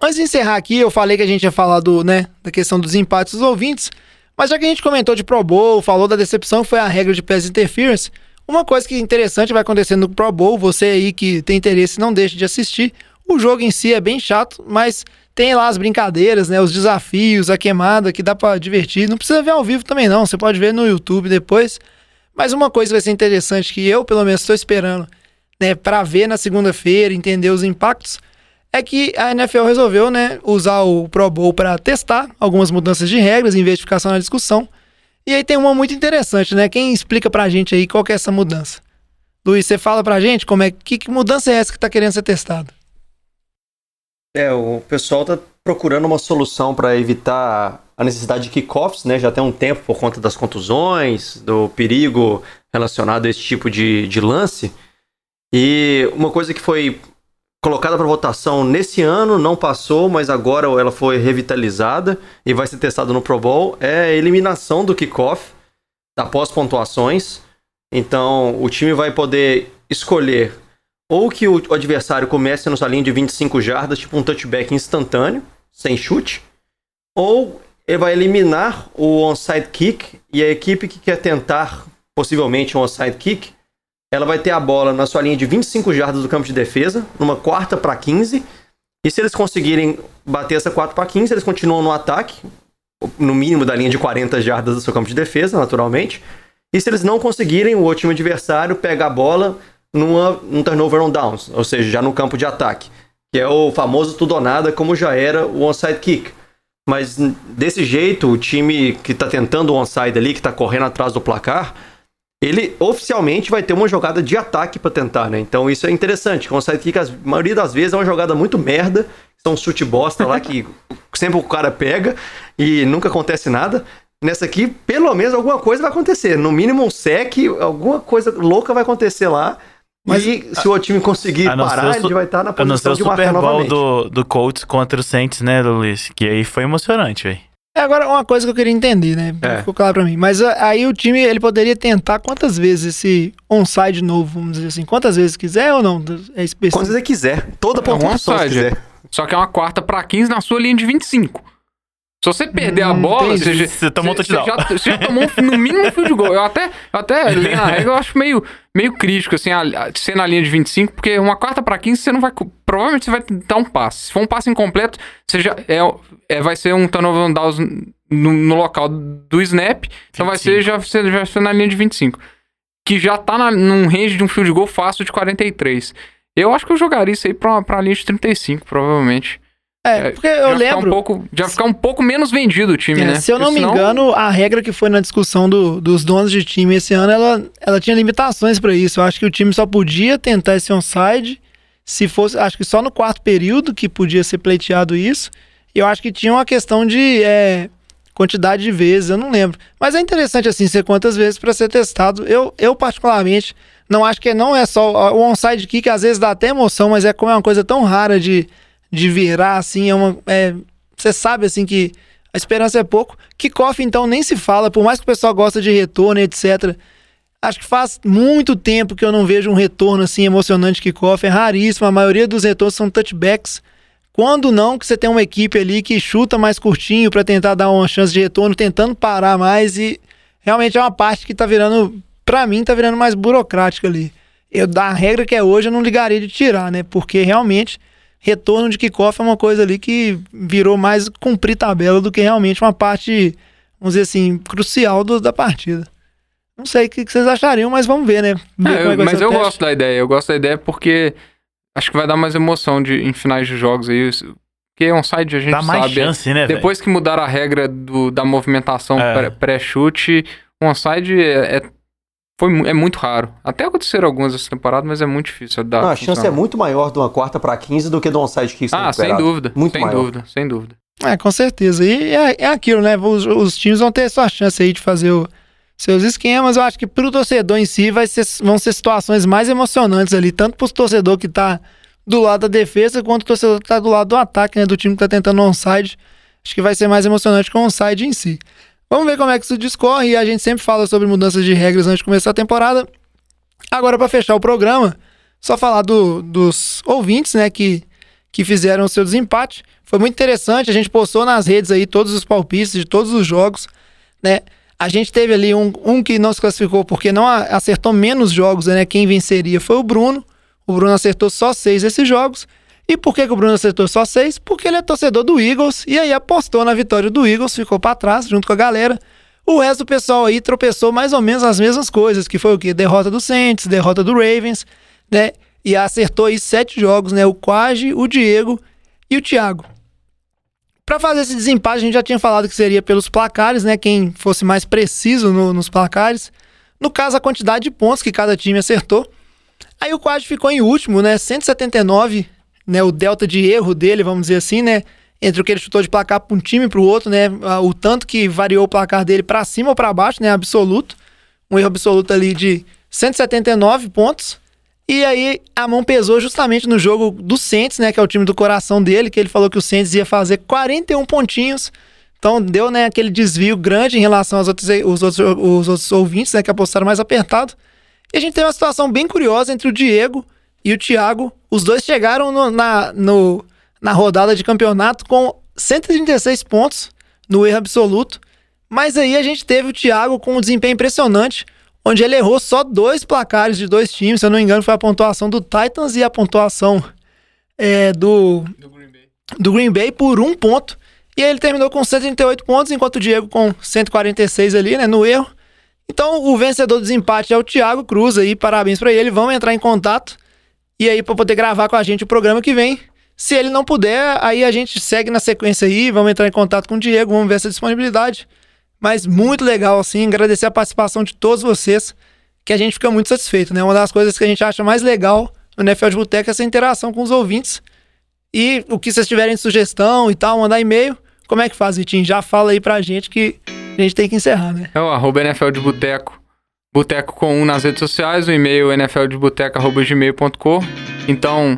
Antes de encerrar aqui, eu falei que a gente ia falar do, né, da questão dos empates dos ouvintes, mas já que a gente comentou de Pro Bowl, falou da decepção foi a regra de pass interference, uma coisa que é interessante vai acontecer no Pro Bowl, você aí que tem interesse não deixe de assistir. O jogo em si é bem chato, mas tem lá as brincadeiras, né, os desafios, a queimada que dá pra divertir. Não precisa ver ao vivo também não, você pode ver no YouTube depois. Mas uma coisa vai ser interessante que eu, pelo menos, estou esperando, né, para ver na segunda-feira, entender os impactos, é que a NFL resolveu, né, usar o Pro Bowl para testar algumas mudanças de regras em vez de ficar só na discussão. E aí tem uma muito interessante, né? Quem explica pra gente aí qual que é essa mudança? Luiz, você fala pra gente como é que, que mudança é essa que tá querendo ser testada? É, o pessoal tá procurando uma solução para evitar a necessidade de kickoffs, né? Já tem um tempo por conta das contusões, do perigo relacionado a esse tipo de, de lance. E uma coisa que foi colocada para votação nesse ano, não passou, mas agora ela foi revitalizada e vai ser testada no Pro Bowl, é a eliminação do kickoff após pontuações. Então, o time vai poder escolher ou que o adversário comece na sua linha de 25 jardas, tipo um touchback instantâneo, sem chute, ou ele vai eliminar o onside kick e a equipe que quer tentar possivelmente um onside kick, ela vai ter a bola na sua linha de 25 jardas do campo de defesa, numa quarta para 15. E se eles conseguirem bater essa quarta para 15, eles continuam no ataque, no mínimo da linha de 40 jardas do seu campo de defesa, naturalmente. E se eles não conseguirem, o time adversário pega a bola numa, num turnover on downs, ou seja, já no campo de ataque, que é o famoso tudo ou nada, como já era o onside kick. Mas desse jeito, o time que está tentando o onside ali, que está correndo atrás do placar, ele oficialmente vai ter uma jogada de ataque para tentar, né? Então isso é interessante. O onside kick, a maioria das vezes, é uma jogada muito merda, são chute bosta lá que sempre o cara pega e nunca acontece nada. Nessa aqui, pelo menos alguma coisa vai acontecer. No mínimo um sec, alguma coisa louca vai acontecer lá. Mas e se o time conseguir parar, ele vai estar na posição de marcar Super Bowl novamente. do, do Colts contra o Saints, né, Luiz? Que aí foi emocionante, velho. É, agora uma coisa que eu queria entender, né? É. Ficou claro pra mim. Mas a- aí o time, ele poderia tentar quantas vezes esse onside novo, vamos dizer assim, quantas vezes quiser ou não? É específico. Quando você quiser. Toda É um pontuação se onside. quiser. Só que é uma quarta pra 15 na sua linha de 25. Se você perder a Hum, bola, você, já- Você tomou você- touchdown. você já, você já tomou um- no mínimo um fio de gol. Eu até, eu até li na regra, eu acho meio, meio crítico, assim, a, a- ser na linha de 25, porque uma quarta pra 15 você não vai. Provavelmente você vai tentar um passe. Se for um passe incompleto, você já. É, é, vai ser um turnover on downs no, no local do snap. Então vai ser, já, você já vai ser na linha de 25. Que já tá na, num range de um field goal fácil de 43. Eu acho que eu jogaria isso aí pra, pra linha de 35, provavelmente. É, porque já eu ficar lembro. Um pouco, já ficar um pouco menos vendido o time, É, né? Se eu não Porque me senão- engano, a regra que foi na discussão do- dos donos de time esse ano, ela, ela tinha limitações pra isso. Eu acho que o time só podia tentar esse onside se fosse, acho que só no quarto período que podia ser pleiteado isso. E eu acho que tinha uma questão de é, quantidade de vezes, eu não lembro. Mas é interessante assim ser quantas vezes pra ser testado. Eu, eu particularmente não acho que não é só o onside kick, às vezes dá até emoção, mas é como é uma coisa tão rara de, de virar assim, é uma é, você sabe assim que a esperança é pouco. Kickoff, então, nem se fala, por mais que o pessoal gosta de retorno, etc. Acho que faz muito tempo que eu não vejo um retorno assim emocionante kickoff. É raríssimo. A maioria dos retornos são touchbacks. Quando não, que você tem uma equipe ali que chuta mais curtinho para tentar dar uma chance de retorno, tentando parar mais. E realmente é uma parte que tá virando, pra mim, tá virando mais burocrática ali. Eu, da regra que é hoje, eu não ligaria de tirar, né? Porque realmente retorno de kickoff é uma coisa ali que virou mais cumprir tabela do que realmente uma parte, vamos dizer assim, crucial do- da partida. Não sei o que que vocês achariam, mas vamos ver, né? Ver É, é vai mas eu teste. gosto da ideia. Eu gosto da ideia porque acho que vai dar mais emoção de, em finais de jogos aí. Porque onside a gente Dá mais sabe. chance, né? Depois que mudaram a regra do- da movimentação É. pré- pré-chute, onside é, é, foi, é muito raro. Até aconteceram algumas essa temporada, mas é muito difícil. Dar Não, a chance é muito maior de uma quarta para 15 do que de um onside kick Ah, sem dúvida. Muito sem maior. dúvida, sem dúvida. É, com certeza. E é, é aquilo, né? Os, os times vão ter sua chance aí de fazer o- seus esquemas. Eu acho que pro torcedor em si vai ser, vão ser situações mais emocionantes ali, tanto pro torcedor que tá do lado da defesa, quanto o torcedor que tá do lado do ataque, né? Do time que tá tentando onside. Acho que vai ser mais emocionante com o onside em si. Vamos ver como é que isso discorre. E a gente sempre fala sobre mudanças de regras antes de começar a temporada. Agora, para fechar o programa, só falar do- dos ouvintes, né, que, que fizeram o seu desempate. Foi muito interessante, a gente postou nas redes aí todos os palpites de todos os jogos, né? A gente teve ali um, um que não se classificou porque não acertou menos jogos, né? Quem venceria foi o Bruno. O Bruno acertou só seis desses jogos. E por que, que o Bruno acertou só seis? Porque ele é torcedor do Eagles e aí apostou na vitória do Eagles, ficou para trás junto com a galera. O resto do pessoal aí tropeçou mais ou menos as mesmas coisas, que foi o quê? Derrota do Saints, derrota do Ravens, né? E acertou aí sete jogos, né? O Quage, o Diego e o Thiago. Para fazer esse desempate, a gente já tinha falado que seria pelos placares, né? Quem fosse mais preciso no- nos placares. No caso, a quantidade de pontos que cada time acertou. Aí o Quad ficou em último, né? 179, né? O delta de erro dele, vamos dizer assim, né? Entre o que ele chutou de placar para um time e para o outro, né? O tanto que variou o placar dele para cima ou para baixo, né? Absoluto. Um erro absoluto ali de 179 pontos. E aí a mão pesou justamente no jogo do Saints, né, que é o time do coração dele, que ele falou que o Saints ia fazer 41 pontinhos. Então deu, né, aquele desvio grande em relação aos outros, os outros, os outros ouvintes, né, que apostaram mais apertado. E a gente tem uma situação bem curiosa entre o Diego e o Thiago. Os dois chegaram no- na, no- na rodada de campeonato com 136 pontos no erro absoluto. Mas aí a gente teve o Thiago com um desempenho impressionante, onde ele errou só dois placares de dois times. Se eu não me engano, foi a pontuação do Titans e a pontuação é, do, do Green Bay por um ponto. E aí ele terminou com 138 pontos, enquanto o Diego com 146 ali, né, no erro. Então, o vencedor do desempate é o Thiago Cruz aí, parabéns pra ele. Vamos entrar em contato e aí pra poder gravar com a gente o programa que vem. Se ele não puder, aí a gente segue na sequência aí, vamos entrar em contato com o Diego, vamos ver essa disponibilidade. Mas muito legal, assim, agradecer a participação de todos vocês, que a gente fica muito satisfeito, né? Uma das coisas que a gente acha mais legal no NFL de Boteco é essa interação com os ouvintes. E o que vocês tiverem de sugestão e tal, mandar e-mail. Como é que faz, Vitinho? Já fala aí pra gente que a gente tem que encerrar, né? É o arroba NFL de Boteco. Boteco com um nas redes sociais, o e-mail nfldeboteco.gmail.com. Então,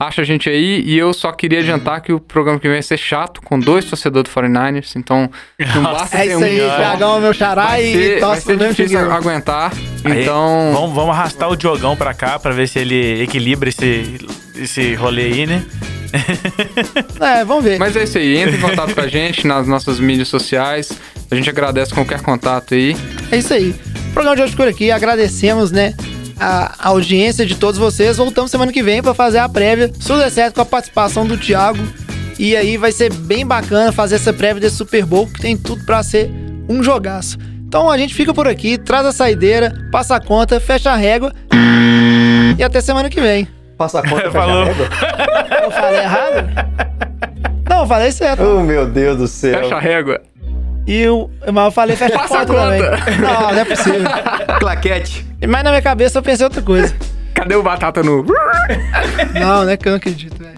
acha a gente aí. E eu só queria adiantar que o programa que vem vai ser chato, com dois torcedores do 49ers. Então, não basta É ter isso um. aí, Thiagão é meu xará Vai e ser, vai ser mesmo difícil aguentar. Aí, Então, vamos, vamos arrastar o Diogão pra cá pra ver se ele equilibra esse, esse rolê aí, né? É, vamos ver. Mas é isso aí, entre em contato com a gente nas nossas mídias sociais. A gente agradece qualquer contato aí. É isso aí. O programa de hoje por aqui. Agradecemos, né? A audiência de todos vocês. Voltamos semana que vem para fazer a prévia. Se tudo der certo com a participação do Thiago. E aí vai ser bem bacana fazer essa prévia desse Super Bowl, que tem tudo para ser um jogaço. Então a gente fica por aqui, traz a saideira, passa a conta, fecha a régua. E até semana que vem. Passa a conta, fecha Falou. a régua. Eu falei errado? Não, eu falei certo. Oh, meu Deus do céu. Fecha a régua. E eu, mas eu falei fecha a Passa a conta também. conta. Não, não é possível. Claquete. Mas na minha cabeça eu pensei outra coisa. Cadê o batata no. Não, não é que eu não acredito, velho.